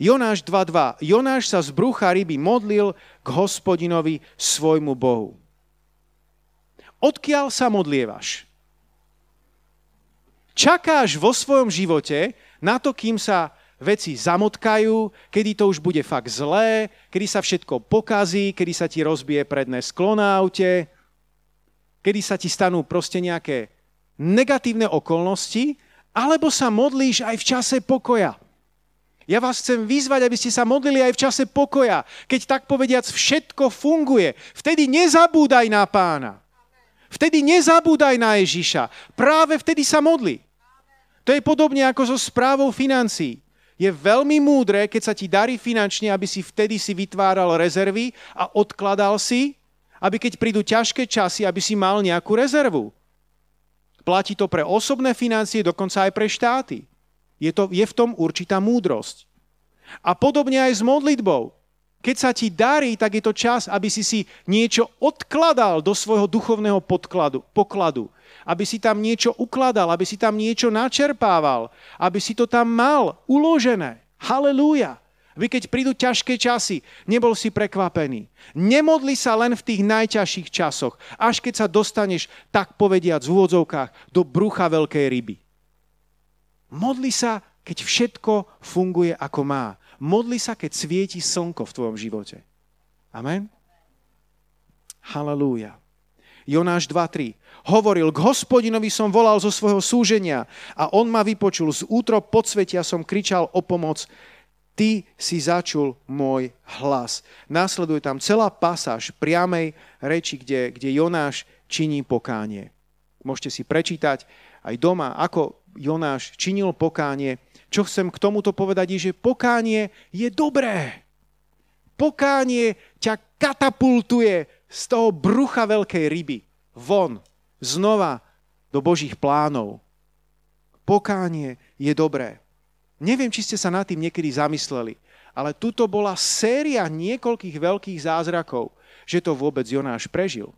Jonáš 2.2. Jonáš sa z brucha ryby modlil k hospodinovi svojmu Bohu. Odkiaľ sa modlievaš? Čakáš vo svojom živote na to, kým sa veci zamotkajú, kedy to už bude fakt zlé, kedy sa všetko pokazí, kedy sa ti rozbije predné sklo na aute, kedy sa ti stanú proste nejaké negatívne okolnosti, alebo sa modlíš aj v čase pokoja. Ja vás chcem vyzvať, aby ste sa modlili aj v čase pokoja, keď tak povediac všetko funguje. Vtedy nezabúdaj na pána. Vtedy nezabúdaj na Ježiša. Práve vtedy sa modli. To je podobne ako so správou financií je veľmi múdre, keď sa ti darí finančne, aby si vtedy si vytváral rezervy a odkladal si, aby keď prídu ťažké časy, aby si mal nejakú rezervu. Platí to pre osobné financie, dokonca aj pre štáty. Je, to, je v tom určitá múdrosť. A podobne aj s modlitbou. Keď sa ti darí, tak je to čas, aby si si niečo odkladal do svojho duchovného podkladu, pokladu. Aby si tam niečo ukladal, aby si tam niečo načerpával, aby si to tam mal uložené. Halelúja. Vy keď prídu ťažké časy, nebol si prekvapený. Nemodli sa len v tých najťažších časoch, až keď sa dostaneš, tak povediať v úvodzovkách, do brucha veľkej ryby. Modli sa, keď všetko funguje ako má. Modli sa, keď svieti slnko v tvojom živote. Amen? Halelúja. Jonáš 2.3. Hovoril, k hospodinovi som volal zo svojho súženia a on ma vypočul. Z útrop podsvetia som kričal o pomoc. Ty si začul môj hlas. Následuje tam celá pasáž priamej reči, kde, kde Jonáš činí pokánie. Môžete si prečítať aj doma, ako Jonáš činil pokánie čo chcem k tomuto povedať, je, že pokánie je dobré. Pokánie ťa katapultuje z toho brucha veľkej ryby von, znova do Božích plánov. Pokánie je dobré. Neviem, či ste sa nad tým niekedy zamysleli, ale tuto bola séria niekoľkých veľkých zázrakov, že to vôbec Jonáš prežil.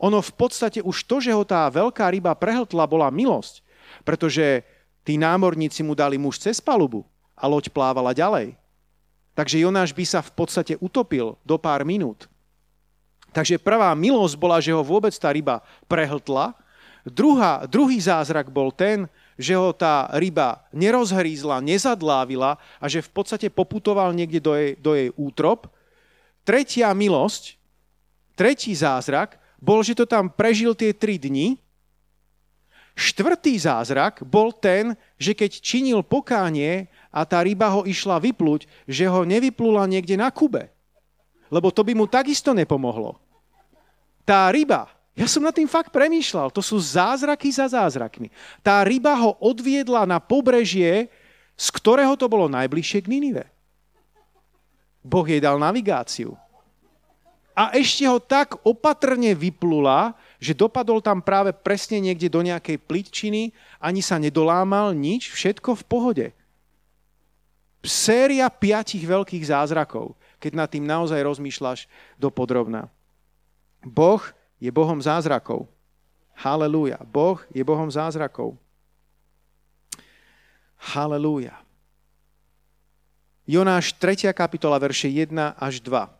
Ono v podstate už to, že ho tá veľká ryba prehltla, bola milosť, pretože Tí námorníci mu dali muž cez palubu a loď plávala ďalej. Takže Jonáš by sa v podstate utopil do pár minút. Takže prvá milosť bola, že ho vôbec tá ryba prehltla. Druhá, druhý zázrak bol ten, že ho tá ryba nerozhrízla, nezadlávila a že v podstate poputoval niekde do jej, do jej útrop. Tretia milosť, tretí zázrak, bol, že to tam prežil tie tri dni Štvrtý zázrak bol ten, že keď činil pokánie a tá ryba ho išla vypluť, že ho nevyplula niekde na Kube. Lebo to by mu takisto nepomohlo. Tá ryba, ja som nad tým fakt premýšľal, to sú zázraky za zázrakmi. Tá ryba ho odviedla na pobrežie, z ktorého to bolo najbližšie k Ninive. Boh jej dal navigáciu. A ešte ho tak opatrne vyplula, že dopadol tam práve presne niekde do nejakej plitčiny, ani sa nedolámal, nič, všetko v pohode. Séria piatich veľkých zázrakov, keď nad tým naozaj rozmýšľaš do podrobná. Boh je Bohom zázrakov. Halelúja. Boh je Bohom zázrakov. Halelúja. Jonáš 3. kapitola, verše 1 až 2.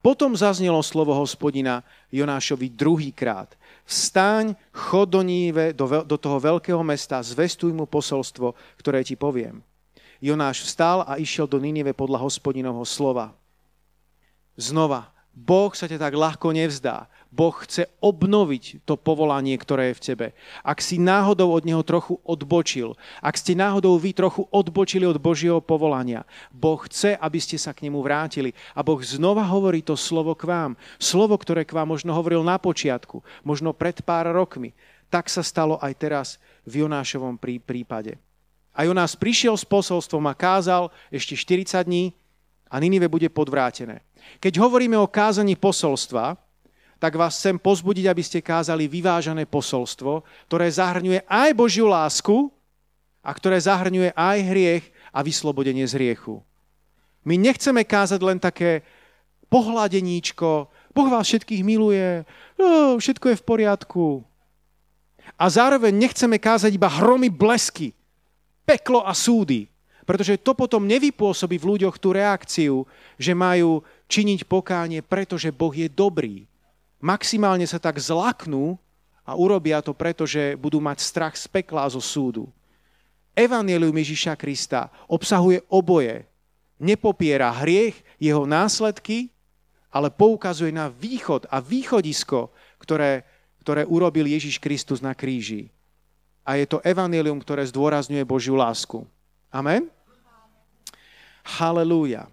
Potom zaznelo slovo hospodina Jonášovi druhýkrát. Vstaň, chod do Níve, do, do toho veľkého mesta, zvestuj mu posolstvo, ktoré ti poviem. Jonáš vstal a išiel do Nínive podľa hospodinovho slova. Znova, Boh sa ťa tak ľahko nevzdá. Boh chce obnoviť to povolanie, ktoré je v tebe. Ak si náhodou od neho trochu odbočil, ak ste náhodou vy trochu odbočili od Božieho povolania, Boh chce, aby ste sa k nemu vrátili. A Boh znova hovorí to slovo k vám. Slovo, ktoré k vám možno hovoril na počiatku, možno pred pár rokmi. Tak sa stalo aj teraz v Jonášovom prípade. A Jonás prišiel s posolstvom a kázal ešte 40 dní a Ninive bude podvrátené. Keď hovoríme o kázaní posolstva, tak vás chcem pozbudiť, aby ste kázali vyvážené posolstvo, ktoré zahrňuje aj Božiu lásku a ktoré zahrňuje aj hriech a vyslobodenie z hriechu. My nechceme kázať len také pohľadeníčko, Boh vás všetkých miluje, všetko je v poriadku. A zároveň nechceme kázať iba hromy blesky, peklo a súdy, pretože to potom nevypôsobí v ľuďoch tú reakciu, že majú činiť pokánie, pretože Boh je dobrý maximálne sa tak zlaknú a urobia to preto, že budú mať strach z pekla zo súdu. Evangelium Ježiša Krista obsahuje oboje. Nepopiera hriech, jeho následky, ale poukazuje na východ a východisko, ktoré, ktoré urobil Ježiš Kristus na kríži. A je to evanelium, ktoré zdôrazňuje Božiu lásku. Amen? Halelúja.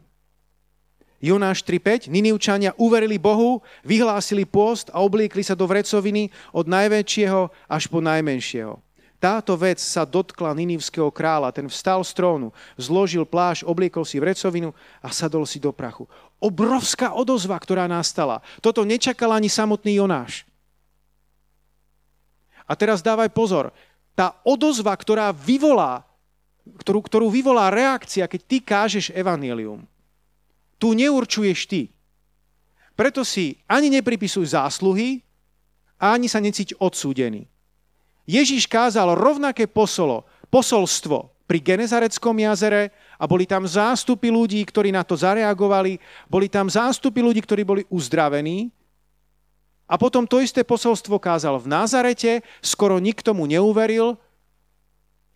Jonáš 3.5. Ninivčania uverili Bohu, vyhlásili pôst a obliekli sa do vrecoviny od najväčšieho až po najmenšieho. Táto vec sa dotkla ninivského kráľa. Ten vstal z trónu, zložil pláž, obliekol si vrecovinu a sadol si do prachu. Obrovská odozva, ktorá nastala. Toto nečakal ani samotný Jonáš. A teraz dávaj pozor. Tá odozva, ktorá vyvolá ktorú, ktorú vyvolá reakcia, keď ty kážeš evanelium. Tu neurčuješ ty. Preto si ani nepripisuj zásluhy, ani sa necíť odsúdený. Ježíš kázal rovnaké posolo, posolstvo pri Genezareckom jazere a boli tam zástupy ľudí, ktorí na to zareagovali, boli tam zástupy ľudí, ktorí boli uzdravení a potom to isté posolstvo kázal v Nazarete, skoro nikto mu neuveril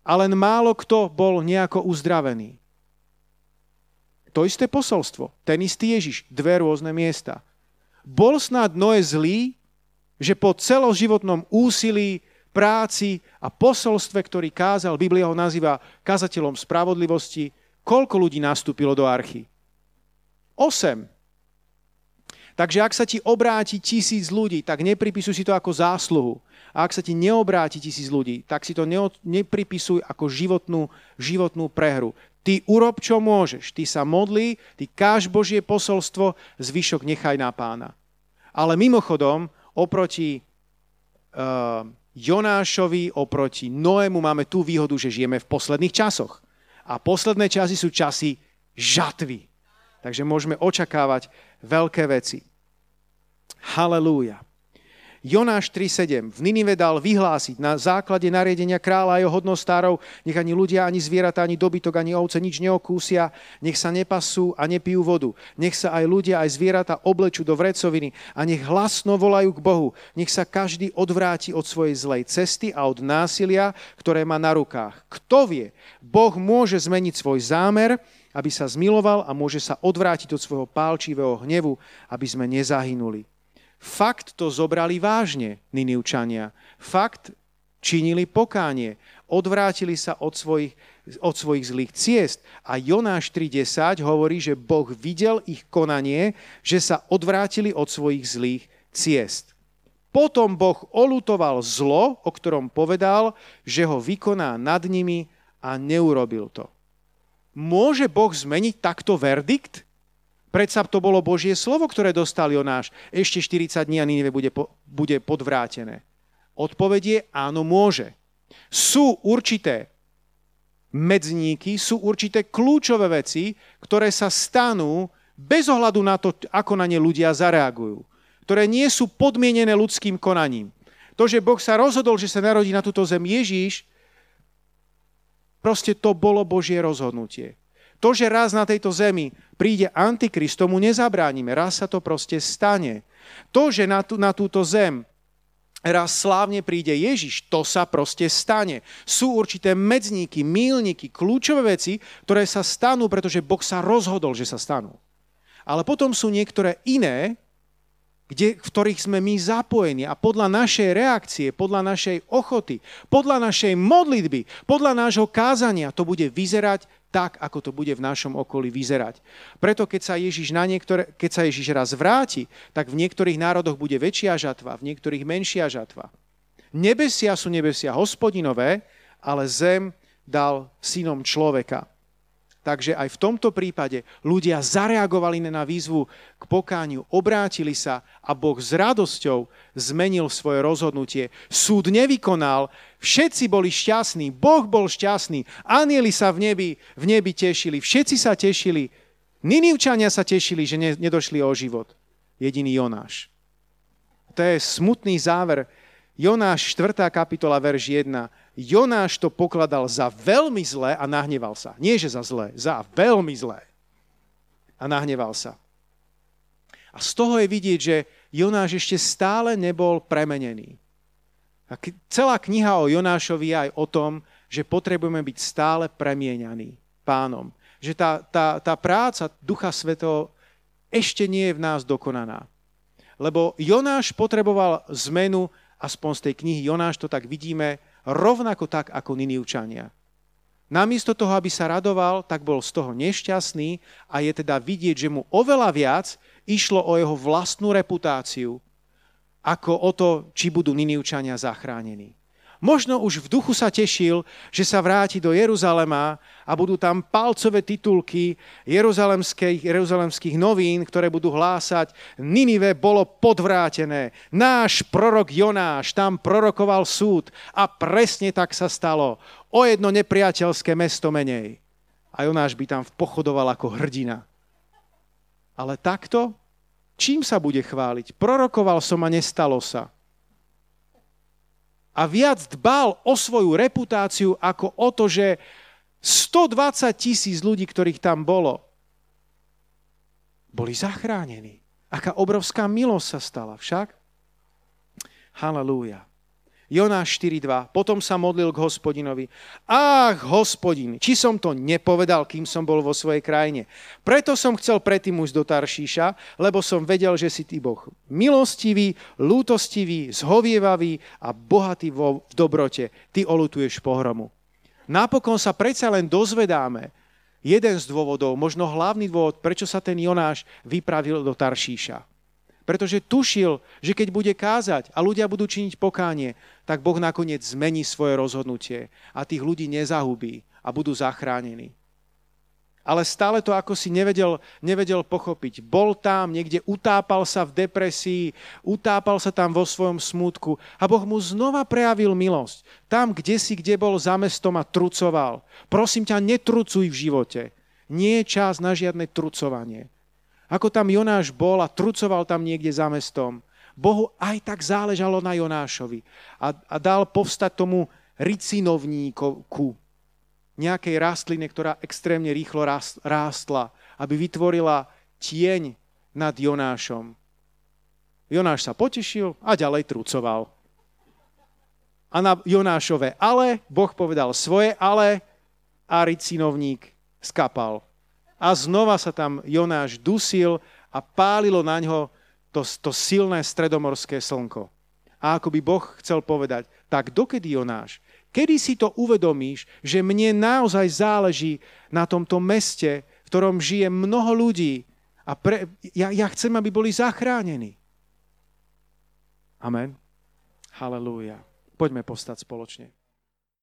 a len málo kto bol nejako uzdravený. To isté posolstvo, ten istý Ježiš, dve rôzne miesta. Bol snad Noé zlý, že po celoživotnom úsilí, práci a posolstve, ktorý kázal, Biblia ho nazýva kazateľom spravodlivosti, koľko ľudí nastúpilo do archy? Osem. Takže ak sa ti obráti tisíc ľudí, tak nepripisuj si to ako zásluhu. A ak sa ti neobráti tisíc ľudí, tak si to nepripisuj ako životnú, životnú prehru. Ty urob, čo môžeš. Ty sa modli, ty káž Božie posolstvo, zvyšok nechaj na pána. Ale mimochodom, oproti uh, Jonášovi, oproti Noému máme tú výhodu, že žijeme v posledných časoch. A posledné časy sú časy žatvy. Takže môžeme očakávať veľké veci. Halelúja. Jonáš 3.7. V Ninive dal vyhlásiť na základe nariadenia kráľa a jeho hodnostárov, nech ani ľudia, ani zvieratá, ani dobytok, ani ovce nič neokúsia, nech sa nepasú a nepijú vodu. Nech sa aj ľudia, aj zvieratá oblečú do vrecoviny a nech hlasno volajú k Bohu. Nech sa každý odvráti od svojej zlej cesty a od násilia, ktoré má na rukách. Kto vie, Boh môže zmeniť svoj zámer, aby sa zmiloval a môže sa odvrátiť od svojho pálčivého hnevu, aby sme nezahynuli. Fakt to zobrali vážne, Ninivčania. Fakt činili pokánie. Odvrátili sa od svojich, od svojich zlých ciest. A Jonáš 3.10 hovorí, že Boh videl ich konanie, že sa odvrátili od svojich zlých ciest. Potom Boh olutoval zlo, o ktorom povedal, že ho vykoná nad nimi a neurobil to. Môže Boh zmeniť takto verdikt? Predsa to bolo Božie slovo, ktoré dostal Jonáš. Ešte 40 dní a Ninive bude, bude podvrátené. Odpovedie áno, môže. Sú určité medzníky, sú určité kľúčové veci, ktoré sa stanú bez ohľadu na to, ako na ne ľudia zareagujú. Ktoré nie sú podmienené ľudským konaním. To, že Boh sa rozhodol, že sa narodí na túto zem Ježíš, proste to bolo Božie rozhodnutie. To, že raz na tejto zemi príde Antikrist, tomu nezabránime. Raz sa to proste stane. To, že na, tú, na túto zem raz slávne príde Ježiš, to sa proste stane. Sú určité medzníky, mílniky, kľúčové veci, ktoré sa stanú, pretože Boh sa rozhodol, že sa stanú. Ale potom sú niektoré iné, kde, v ktorých sme my zapojení a podľa našej reakcie, podľa našej ochoty, podľa našej modlitby, podľa nášho kázania to bude vyzerať tak, ako to bude v našom okolí vyzerať. Preto keď sa Ježiš, na niektoré, keď sa Ježiš raz vráti, tak v niektorých národoch bude väčšia žatva, v niektorých menšia žatva. Nebesia sú nebesia hospodinové, ale zem dal synom človeka. Takže aj v tomto prípade ľudia zareagovali na výzvu k pokániu, obrátili sa a Boh s radosťou zmenil svoje rozhodnutie. Súd nevykonal, všetci boli šťastní, Boh bol šťastný, anieli sa v nebi, v nebi tešili, všetci sa tešili. Ninivčania sa tešili, že nedošli o život. Jediný Jonáš. To je smutný záver. Jonáš 4. kapitola, verš 1 Jonáš to pokladal za veľmi zlé a nahneval sa. Nie, že za zlé, za veľmi zlé. A nahneval sa. A z toho je vidieť, že Jonáš ešte stále nebol premenený. A celá kniha o Jonášovi je aj o tom, že potrebujeme byť stále premieňaní pánom. Že tá, tá, tá práca Ducha Svetého ešte nie je v nás dokonaná. Lebo Jonáš potreboval zmenu, aspoň z tej knihy Jonáš to tak vidíme, rovnako tak ako Ninivčania. Namiesto toho, aby sa radoval, tak bol z toho nešťastný a je teda vidieť, že mu oveľa viac išlo o jeho vlastnú reputáciu, ako o to, či budú Ninivčania zachránení. Možno už v duchu sa tešil, že sa vráti do Jeruzalema a budú tam palcové titulky jeruzalemských, jeruzalemských novín, ktoré budú hlásať Ninive bolo podvrátené. Náš prorok Jonáš tam prorokoval súd a presne tak sa stalo. O jedno nepriateľské mesto menej. A Jonáš by tam pochodoval ako hrdina. Ale takto? Čím sa bude chváliť? Prorokoval som a nestalo sa a viac dbal o svoju reputáciu ako o to, že 120 tisíc ľudí, ktorých tam bolo, boli zachránení. Aká obrovská milosť sa stala však. Halelúja. Jonáš 4.2. Potom sa modlil k hospodinovi. Ach, hospodin, či som to nepovedal, kým som bol vo svojej krajine. Preto som chcel predtým už do Taršíša, lebo som vedel, že si ty Boh milostivý, lútostivý, zhovievavý a bohatý vo, v dobrote. Ty olutuješ pohromu. Napokon sa predsa len dozvedáme, jeden z dôvodov, možno hlavný dôvod, prečo sa ten Jonáš vypravil do Taršíša. Pretože tušil, že keď bude kázať a ľudia budú činiť pokánie, tak Boh nakoniec zmení svoje rozhodnutie a tých ľudí nezahubí a budú zachránení. Ale stále to ako si nevedel, nevedel pochopiť. Bol tam, niekde utápal sa v depresii, utápal sa tam vo svojom smútku a Boh mu znova prejavil milosť. Tam, kde si, kde bol za mestom a trucoval. Prosím ťa, netrucuj v živote. Nie je čas na žiadne trucovanie. Ako tam Jonáš bol a trucoval tam niekde za mestom. Bohu aj tak záležalo na Jonášovi a, a dal povstať tomu ricinovníku, nejakej rastline, ktorá extrémne rýchlo rástla, aby vytvorila tieň nad Jonášom. Jonáš sa potešil a ďalej trucoval. A na Jonášové ale, Boh povedal svoje ale a ricinovník skapal a znova sa tam Jonáš dusil a pálilo na ňo to, to silné stredomorské slnko. A ako by Boh chcel povedať, tak dokedy Jonáš, kedy si to uvedomíš, že mne naozaj záleží na tomto meste, v ktorom žije mnoho ľudí a pre, ja, ja chcem, aby boli zachránení. Amen. Halelúja. Poďme postať spoločne.